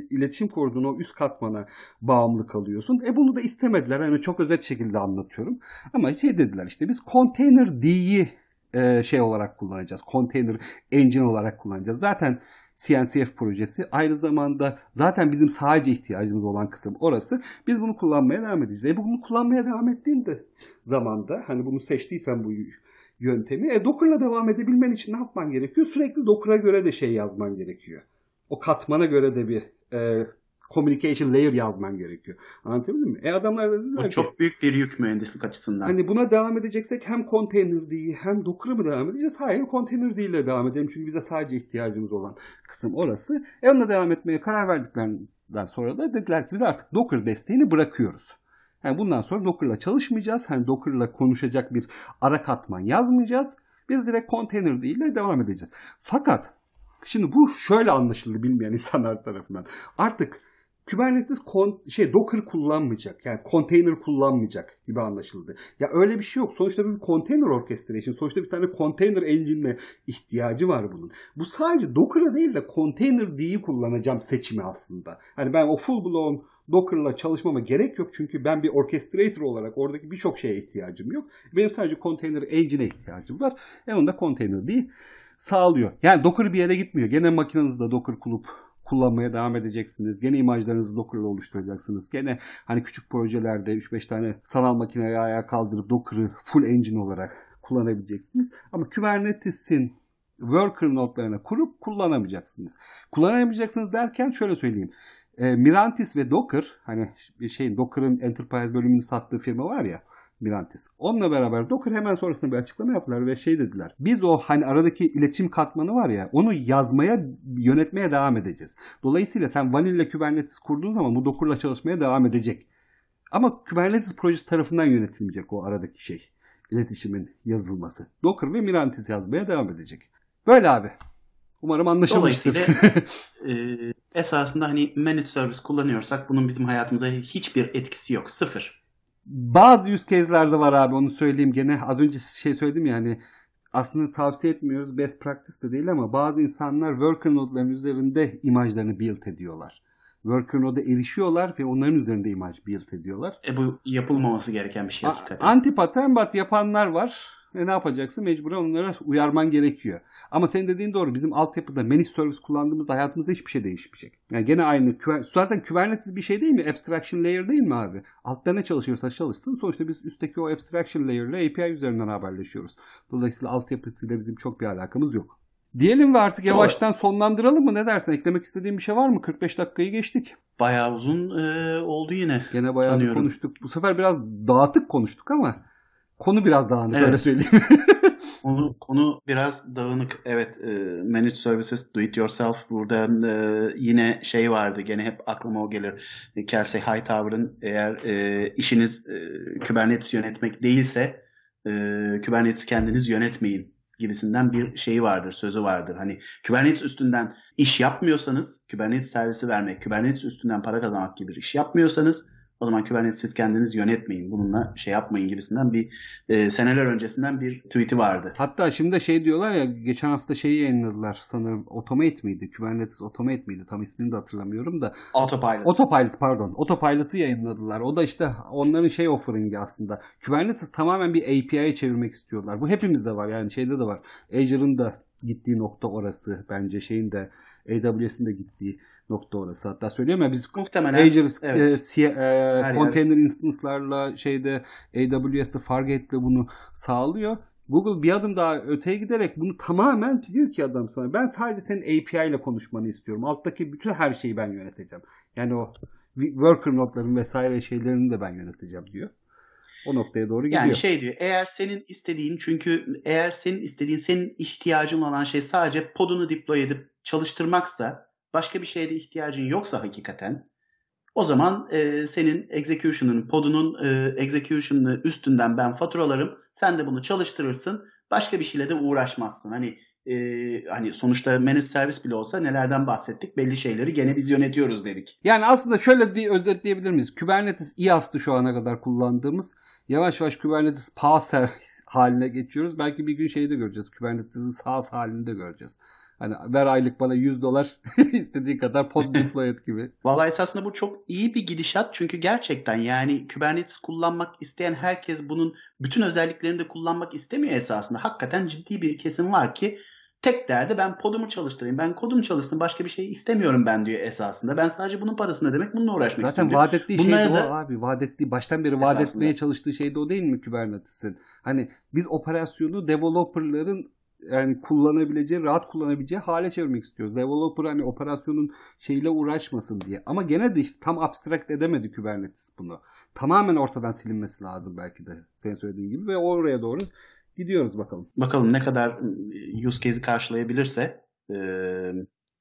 iletişim kurduğun o üst katmana bağımlı kalıyorsun. E bunu da istemediler. Yani çok özet şekilde anlatıyorum. Ama şey dediler işte biz container D'yi e, şey olarak kullanacağız. Container engine olarak kullanacağız. Zaten CNCF projesi. Aynı zamanda zaten bizim sadece ihtiyacımız olan kısım orası. Biz bunu kullanmaya devam edeceğiz. E bunu kullanmaya devam ettiğinde zamanda hani bunu seçtiysen bu yöntemi e, Docker'la devam edebilmen için ne yapman gerekiyor? Sürekli Docker'a göre de şey yazman gerekiyor. O katmana göre de bir e, communication layer yazman gerekiyor. Anlatabildim mi? E adamlar dediler ki, çok büyük bir yük mühendislik açısından. Hani buna devam edeceksek hem container değil hem Docker'a mı devam edeceğiz? Hayır container değil de devam edelim. Çünkü bize sadece ihtiyacımız olan kısım orası. E onunla devam etmeye karar verdiklerinden sonra da dediler ki biz artık Docker desteğini bırakıyoruz. Yani bundan sonra Docker'la çalışmayacağız. Hani Docker'la konuşacak bir ara katman yazmayacağız. Biz direkt container değil de devam edeceğiz. Fakat şimdi bu şöyle anlaşıldı bilmeyen insanlar tarafından. Artık Kubernetes kon, şey Docker kullanmayacak. Yani container kullanmayacak gibi anlaşıldı. Ya öyle bir şey yok. Sonuçta bir container orchestration. Sonuçta bir tane container engine'e ihtiyacı var bunun. Bu sadece Docker'a değil de container D'yi kullanacağım seçimi aslında. Hani ben o full blown Docker'la çalışmama gerek yok. Çünkü ben bir orchestrator olarak oradaki birçok şeye ihtiyacım yok. Benim sadece container engine'e ihtiyacım var. E onu da container D sağlıyor. Yani Docker bir yere gitmiyor. Gene makinenizde Docker kulup kullanmaya devam edeceksiniz. Gene imajlarınızı Docker'la oluşturacaksınız. Gene hani küçük projelerde 3-5 tane sanal makineyi ayağa kaldırıp Docker'ı full engine olarak kullanabileceksiniz. Ama Kubernetes'in worker notlarına kurup kullanamayacaksınız. Kullanamayacaksınız derken şöyle söyleyeyim. E, Mirantis ve Docker hani şeyin Docker'ın Enterprise bölümünü sattığı firma var ya Mirantis. Onunla beraber Docker hemen sonrasında bir açıklama yaptılar ve şey dediler. Biz o hani aradaki iletişim katmanı var ya onu yazmaya, yönetmeye devam edeceğiz. Dolayısıyla sen Vanilla Kubernetes kurduğun zaman bu Docker'la çalışmaya devam edecek. Ama Kubernetes projesi tarafından yönetilmeyecek o aradaki şey. İletişimin yazılması. Docker ve Mirantis yazmaya devam edecek. Böyle abi. Umarım anlaşılmıştır. Dolayısıyla e, esasında hani managed service kullanıyorsak bunun bizim hayatımıza hiçbir etkisi yok. Sıfır. Bazı yüz case'lerde var abi onu söyleyeyim gene. Az önce şey söyledim ya hani aslında tavsiye etmiyoruz best practice de değil ama bazı insanlar worker node'ların üzerinde imajlarını build ediyorlar. Worker node'a erişiyorlar ve onların üzerinde imaj build ediyorlar. E bu yapılmaması gereken bir şey hakikaten. Anti pattern but yapanlar var. E ne yapacaksın? Mecburen onlara uyarman gerekiyor. Ama senin dediğin doğru. Bizim altyapıda managed service kullandığımızda hayatımızda hiçbir şey değişmeyecek. Yani gene aynı. Zaten Kubernetes bir şey değil mi? Abstraction layer değil mi abi? Altta ne çalışıyorsa çalışsın. Sonuçta biz üstteki o abstraction layer ile API üzerinden haberleşiyoruz. Dolayısıyla altyapısıyla bizim çok bir alakamız yok. Diyelim ve artık yavaştan sonlandıralım mı? Ne dersin? Eklemek istediğin bir şey var mı? 45 dakikayı geçtik. Bayağı uzun e, oldu yine. Gene bayağı sanıyorum. konuştuk. Bu sefer biraz dağıtık konuştuk ama konu biraz dağınık evet. öyle söyleyeyim. konu, konu biraz dağınık. Evet, e, managed services, do it yourself. Burada e, yine şey vardı. Gene hep aklıma o gelir. Kelsey Hightower'ın eğer e, işiniz e, Kubernetes yönetmek değilse e, Kubernetes kendiniz yönetmeyin gibisinden bir şeyi vardır, sözü vardır. Hani Kubernetes üstünden iş yapmıyorsanız, Kubernetes servisi vermek, Kubernetes üstünden para kazanmak gibi bir iş yapmıyorsanız o zaman Kubernetes siz kendiniz yönetmeyin. Bununla şey yapmayın gibisinden bir e, seneler öncesinden bir tweet'i vardı. Hatta şimdi de şey diyorlar ya geçen hafta şeyi yayınladılar sanırım. Automate miydi? Kubernetes Automate miydi? Tam ismini de hatırlamıyorum da. Autopilot. Autopilot pardon. Autopilot'ı yayınladılar. O da işte onların şey offering'i aslında. Kubernetes tamamen bir API'ye çevirmek istiyorlar. Bu hepimizde var yani şeyde de var. Azure'ın da gittiği nokta orası bence şeyin de AWS'in de gittiği nokta orası. Hatta söylüyorum ya biz Muhtemelen, Azure evet. e, e, container instance'larla şeyde AWS'de Fargate'le bunu sağlıyor. Google bir adım daha öteye giderek bunu tamamen diyor ki adam sana ben sadece senin API ile konuşmanı istiyorum. Alttaki bütün her şeyi ben yöneteceğim. Yani o worker notların vesaire şeylerini de ben yöneteceğim diyor. O noktaya doğru gidiyor. Yani şey diyor eğer senin istediğin çünkü eğer senin istediğin senin ihtiyacın olan şey sadece podunu deploy edip çalıştırmaksa başka bir şeye de ihtiyacın yoksa hakikaten o zaman e, senin execution'ın, podunun e, execution'ını üstünden ben faturalarım. Sen de bunu çalıştırırsın. Başka bir şeyle de uğraşmazsın. Hani e, hani sonuçta managed servis bile olsa nelerden bahsettik? Belli şeyleri gene biz yönetiyoruz dedik. Yani aslında şöyle diye özetleyebilir miyiz? Kubernetes IaaS'tı şu ana kadar kullandığımız. Yavaş yavaş Kubernetes PaaS haline geçiyoruz. Belki bir gün şeyi de göreceğiz. Kubernetes'in SaaS halini de göreceğiz. Hani ver aylık bana 100 dolar istediği kadar pod deploy et gibi. Vallahi esasında bu çok iyi bir gidişat çünkü gerçekten yani Kubernetes kullanmak isteyen herkes bunun bütün özelliklerini de kullanmak istemiyor esasında. Hakikaten ciddi bir kesim var ki tek derdi ben podumu çalıştırayım. Ben kodumu çalışsın başka bir şey istemiyorum ben diyor esasında. Ben sadece bunun parasını ödemek bununla uğraşmak Zaten istiyorum. Zaten vaat ettiği şey de o abi. Vaat ettiği baştan beri vaat etmeye çalıştığı şey de o değil mi Kubernetes'in? Hani biz operasyonu developerların yani kullanabileceği, rahat kullanabileceği hale çevirmek istiyoruz. Developer hani operasyonun şeyle uğraşmasın diye. Ama gene de işte tam abstract edemedi Kubernetes bunu. Tamamen ortadan silinmesi lazım belki de senin söylediğin gibi ve oraya doğru gidiyoruz bakalım. Bakalım ne kadar ıı, use case'i karşılayabilirse e,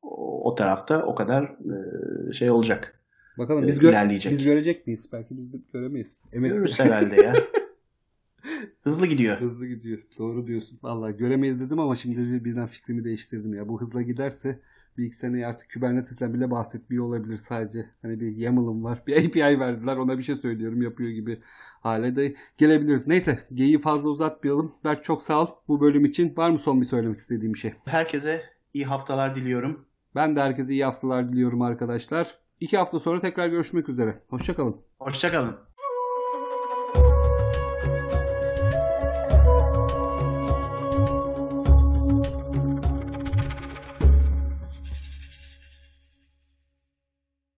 o tarafta o kadar e, şey olacak. Bakalım biz, gö- biz görecek miyiz? Belki biz göremeyiz. Emin Görürüz herhalde ya. Hızlı gidiyor. Hızlı gidiyor. Doğru diyorsun. Vallahi göremeyiz dedim ama şimdi birden fikrimi değiştirdim ya. Bu hızla giderse bir iki seneye artık Kubernetes'ten bile bahsetmiyor olabilir sadece. Hani bir YAML'ım var. Bir API verdiler. Ona bir şey söylüyorum. Yapıyor gibi hale de gelebiliriz. Neyse. Geyiği fazla uzatmayalım. Berk çok sağ ol bu bölüm için. Var mı son bir söylemek istediğim bir şey? Herkese iyi haftalar diliyorum. Ben de herkese iyi haftalar diliyorum arkadaşlar. İki hafta sonra tekrar görüşmek üzere. Hoşçakalın. Hoşçakalın.